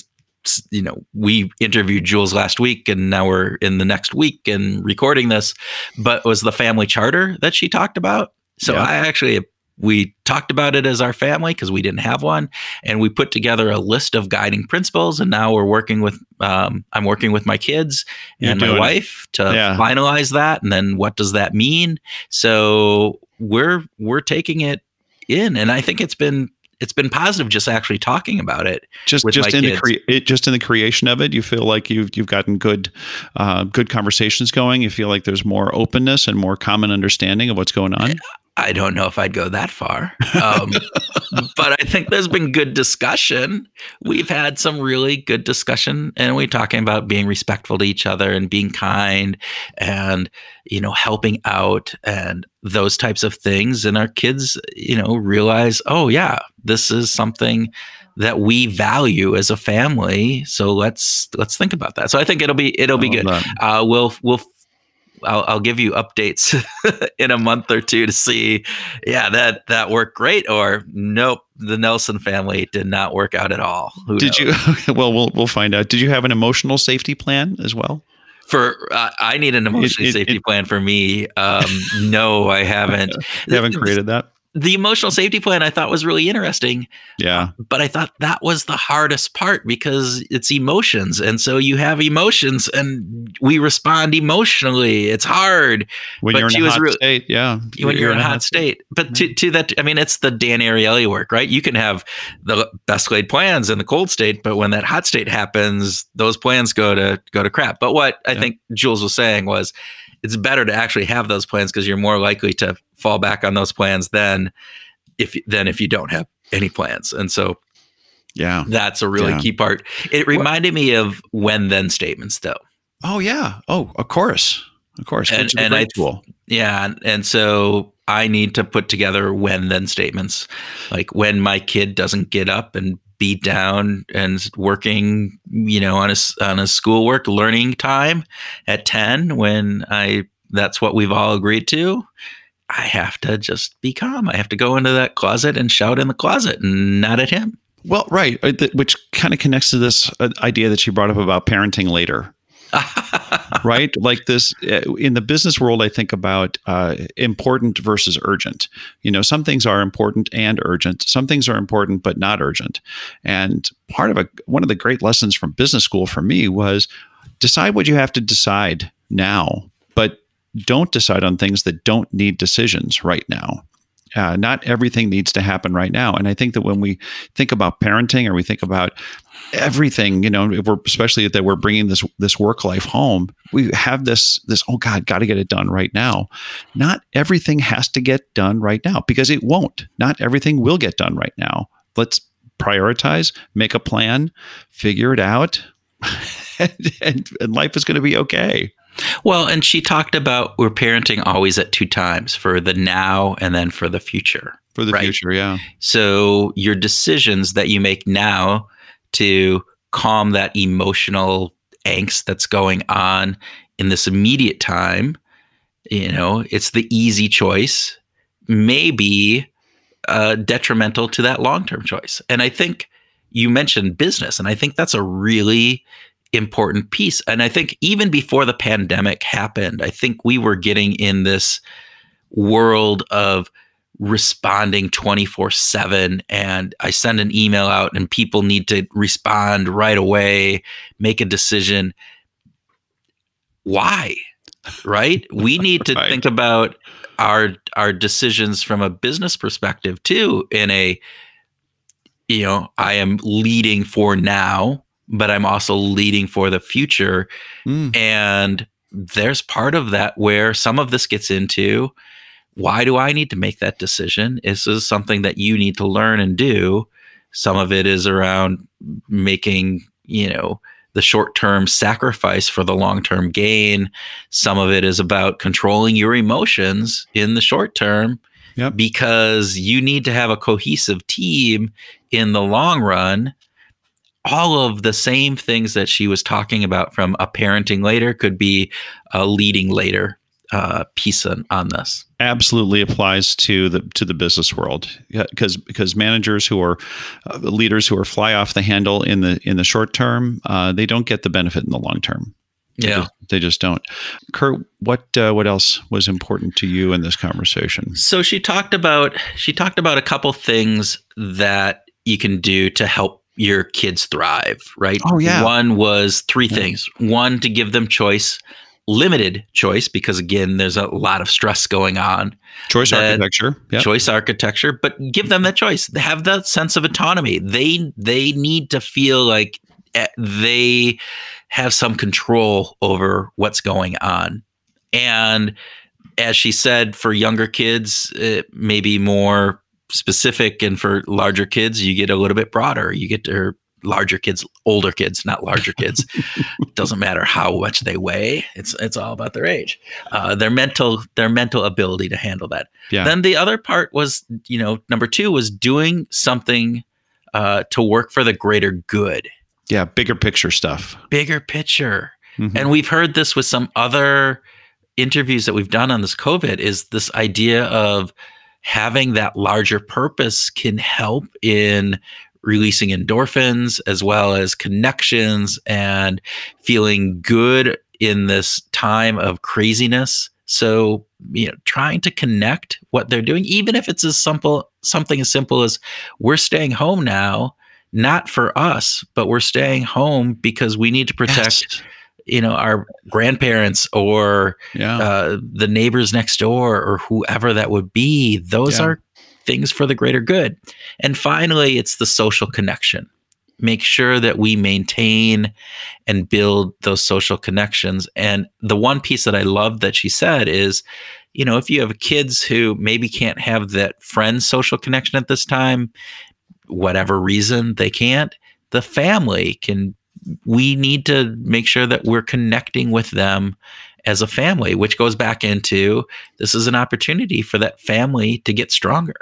you know, we interviewed Jules last week and now we're in the next week and recording this, but was the family charter that she talked about. So yeah. I actually we talked about it as our family because we didn't have one and we put together a list of guiding principles and now we're working with um, i'm working with my kids and my wife to yeah. finalize that and then what does that mean so we're we're taking it in and i think it's been it's been positive just actually talking about it. Just just in kids. the cre- it, just in the creation of it, you feel like you've you've gotten good uh, good conversations going. You feel like there's more openness and more common understanding of what's going on. I don't know if I'd go that far, um, but I think there's been good discussion. We've had some really good discussion, and we're talking about being respectful to each other and being kind, and you know, helping out and those types of things. And our kids, you know, realize, oh yeah, this is something that we value as a family. So let's let's think about that. So I think it'll be it'll be good. Uh, we'll we'll I'll, I'll give you updates in a month or two to see, yeah, that that worked great, or nope, the Nelson family did not work out at all. Who did knows? you? Well, we'll we'll find out. Did you have an emotional safety plan as well? For uh, I need an emotional safety it, plan for me. Um, no, I haven't. you haven't created that. The emotional safety plan I thought was really interesting. Yeah. But I thought that was the hardest part because it's emotions. And so you have emotions and we respond emotionally. It's hard. When But you're in a hot real- state, yeah. when you're, in a hot state. But to, to that, I mean, it's the Dan Ariely work, right? You can have the best laid plans in the cold state, but when that hot state happens, those plans go to go to crap. But what I Yeah. think Jules was saying was, it's better to actually have those plans because you're more likely to fall back on those plans than if than if you don't have any plans. And so Yeah. that's a really Yeah. key part. It reminded me of when then statements though. Oh yeah. Oh, of course. Of course. And- and I- tool. Yeah, and, and so I need to put together when then statements, like when my kid doesn't get up and be down and working, you know, on a on his schoolwork learning time at ten. When I that's what we've all agreed to. I have to just be calm. I have to go into that closet and shout in the closet and not at him. Well, right, uh, which kind of connects to this uh, idea that you brought up about parenting later, right? Like this uh, in the business world, I think about uh, important versus urgent. You know, some things are important and urgent. Some things are important but not urgent. And part of a one of the great lessons from business school for me was decide what you have to decide now, but don't decide on things that don't need decisions right now. Uh, not everything needs to happen right now. And I think that when we think about parenting or we think about everything, you know, if we're especially that we're bringing this this work life home, we have this this oh God, got to get it done right now. Not everything has to get done right now because it won't. Not everything will get done right now. Let's prioritize, make a plan, figure it out, and, and, and life is going to be okay. Well, and she talked about we're parenting always at two times for the now and then for the future. For the Right. future, yeah. So your decisions that you make now to calm that emotional angst that's going on in this immediate time, you know, it's the easy choice, may be uh, detrimental to that long term choice. And I think you mentioned business, and I think that's a really important piece. And I think even before the pandemic happened, I think we were getting in this world of responding 24 7 and i send an email out and people need to respond right away make a decision why right we need to Right. think about our our decisions from a business perspective too in a you know i am leading for now but i'm also leading for the future Mm. and there's part of that where some of this gets into why do I need to make that decision? This is something that you need to learn and do. Some of it is around making, you know, the short term sacrifice for the long term gain. Some of it is about controlling your emotions in the short term Yep. because you need to have a cohesive team in the long run all of the same things that she was talking about from a parenting later could be a leading later uh, piece on, on this. absolutely applies to the to the business world because because managers who are uh, leaders who are fly off the handle in the in the short term uh, they don't get the benefit in the long term They Yeah. just, they just don't Kurt what uh, what else was important to you in this conversation So she talked about she talked about a couple things that you can do to help your kids thrive, right? Oh, yeah. One was three Yeah. things. One to give them choice, limited choice because again there's a lot of stress going on. choice That- architecture yeah choice architecture but give them that choice have that sense of autonomy they they need to feel like eh, they have some control over what's going on and as she said for younger kids it may be more specific and for larger kids you get a little bit broader. You get to larger kids older kids not larger kids. Doesn't matter how much they weigh it's it's all about their age. Uh, their mental their mental ability to handle that. Yeah. then the other part was you know number two was doing something uh, to work for the greater good. Yeah bigger picture stuff. Bigger picture. Mhm. and we've heard this with some other interviews that we've done on this covid is this idea of having that larger purpose can help in releasing endorphins as well as connections and feeling good in this time of craziness So, you know, trying to connect what they're doing, even if it's as simple, something as simple as we're staying home now, not for us, but we're staying home because we need to protect. Yes. You know, our grandparents or Yeah. uh, the neighbors next door or whoever that would be. Those Yeah. are things for the greater good. And finally, it's the social connection. Make sure that we maintain and build those social connections. And the one piece that I love that she said is, you know, if you have kids who maybe can't have that friend social connection at this time, whatever reason they can't, the family can. We need to make sure that we're connecting with them as a family, which goes back into this is an opportunity for that family to get stronger.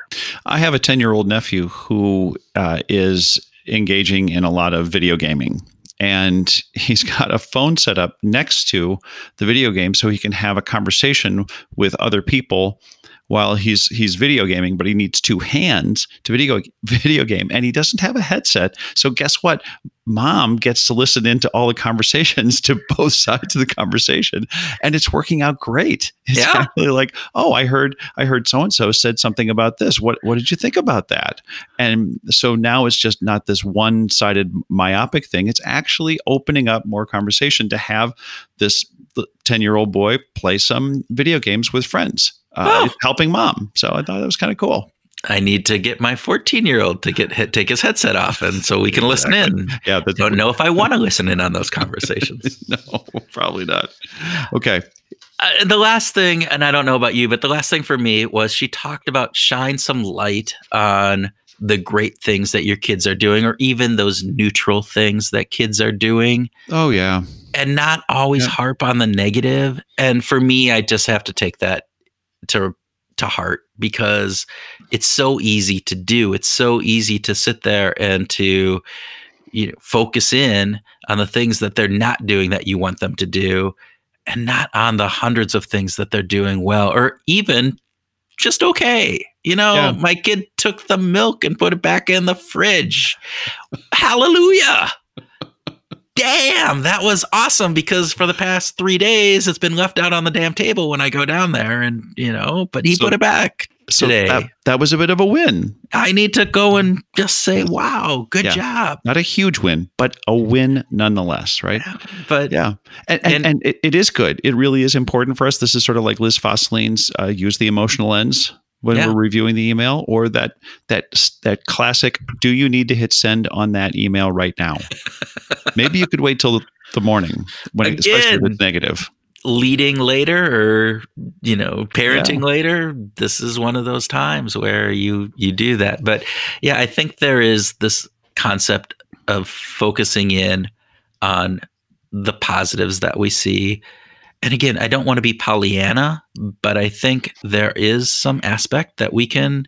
I have a 10 year old nephew who uh, is engaging in a lot of video gaming. And he's got a phone set up next to the video game so he can have a conversation with other people while he's he's video gaming, but he needs two hands to video video game, and he doesn't have a headset. So guess what? Mom gets to listen into all the conversations to both sides of the conversation, and it's working out great. It's Yeah. actually like, oh, I heard I heard so and so said something about this. What what did you think about that? And so now it's just not this one sided myopic thing. It's actually opening up more conversation to have this 10 year old boy play some video games with friends. Uh, Oh. helping mom. So I thought that was kind of cool. I need to get my 14 year old to get hit, take his headset off, and so we can listen in. Yeah. That's, Don't know if I want to listen in on those conversations. no, probably not. Okay. uh, the last thing, and I don't know about you, but the last thing for me was she talked about shine some light on the great things that your kids are doing, or even those neutral things that kids are doing, Oh, yeah. and not always Yeah. harp on the negative. And for me, I just have to take that to to heart because it's so easy to do. It's so easy to sit there and to you know focus in on the things that they're not doing that you want them to do and not on the hundreds of things that they're doing well or even just okay. You know, Yeah. my kid took the milk and put it back in the fridge. Hallelujah. Damn, that was awesome because for the past three days it's been left out on the damn table when I go down there and you know, but he So- put it back So today. that, that was a bit of a win. I need to go and just say, wow, good Yeah. job. Not a huge win, but a win nonetheless, right? But Yeah, and and, And- and it, it is good. It really is important for us. This is sort of like Liz Fosslien's uh, use the emotional lens when Yeah. we're reviewing the email, or that that that classic. Do you need to hit send on that email right now? Maybe you could wait till the morning when, it, especially if Again. it's negative. leading later or you know parenting later this is one of those times where you you do that but yeah i think there is this concept of focusing in on the positives that we see and again i don't want to be pollyanna but i think there is some aspect that we can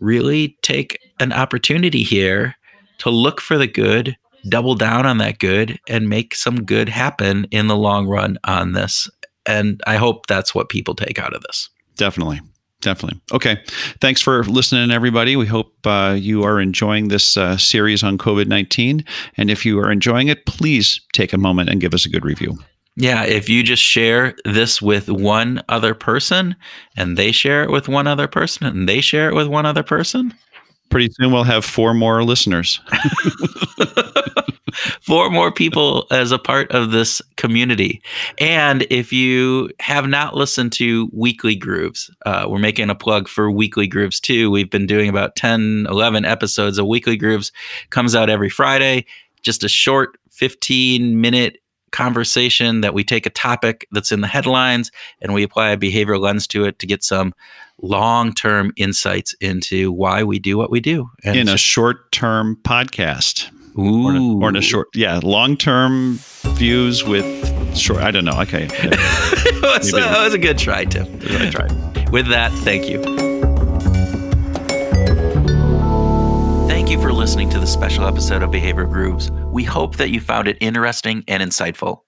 really take an opportunity here to look for the good double down on that good and make some good happen in the long run on this. And I hope that's what people take out of this. Definitely. Definitely. Okay. Thanks for listening, everybody. We hope uh, you are enjoying this uh, series on COVID 19. And if you are enjoying it, please take a moment and give us a good review. Yeah, if you just share this with one other person and they share it with one other person and they share it with one other person, Pretty soon we'll have four more listeners. four more people as a part of this community. And if you have not listened to Weekly Grooves, uh, we're making a plug for Weekly Grooves too. We've been doing about 10, 11 episodes of Weekly Grooves, comes out every Friday, just a short 15 minute conversation that we take a topic that's in the headlines and we apply a behavioral lens to it to get some long term insights into why we do what we do. And in a short term podcast. just- Or in, a, or in a short, yeah, long term views with short. I don't know. Okay. it, was, Maybe- it was a good try, Tim. I tried. With that, thank you. You for listening to the special episode of Behavioral Grooves. We hope that you found it interesting and insightful.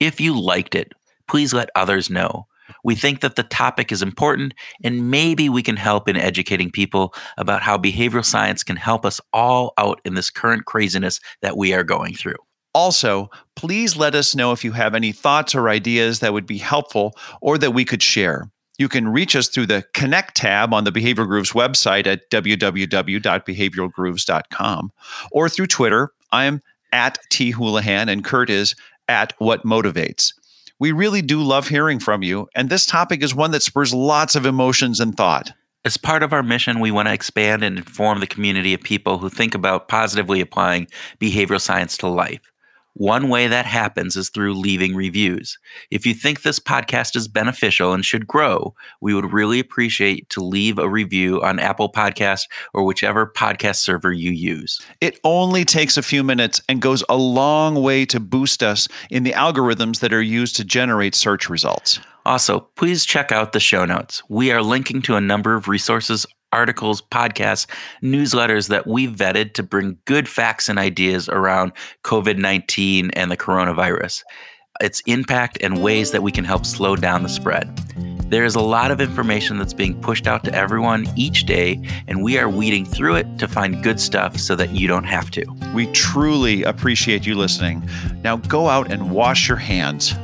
If you liked it, please let others know. We think that the topic is important and maybe we can help in educating people about how behavioral science can help us all out in this current craziness that we are going through. Also, please let us know if you have any thoughts or ideas that would be helpful or that we could share. You can reach us through the Connect tab on the Behavioral Grooves website at www.behavioralgrooves.com or through Twitter. I am at T Houlihan and Kurt is at What Motivates. We really do love hearing from you, and this topic is one that spurs lots of emotions and thought. As part of our mission, we want to expand and inform the community of people who think about positively applying behavioral science to life. One way that happens is through leaving reviews. If you think this podcast is beneficial and should grow, we would really appreciate to leave a review on Apple Podcast or whichever podcast server you use. It only takes a few minutes and goes a long way to boost us in the algorithms that are used to generate search results. Also, please check out the show notes. We are linking to a number of resources articles, podcasts, newsletters that we vetted to bring good facts and ideas around COVID 19 and the coronavirus, its impact, and ways that we can help slow down the spread. There is a lot of information that's being pushed out to everyone each day, and we are weeding through it to find good stuff so that you don't have to. We truly appreciate you listening. Now go out and wash your hands.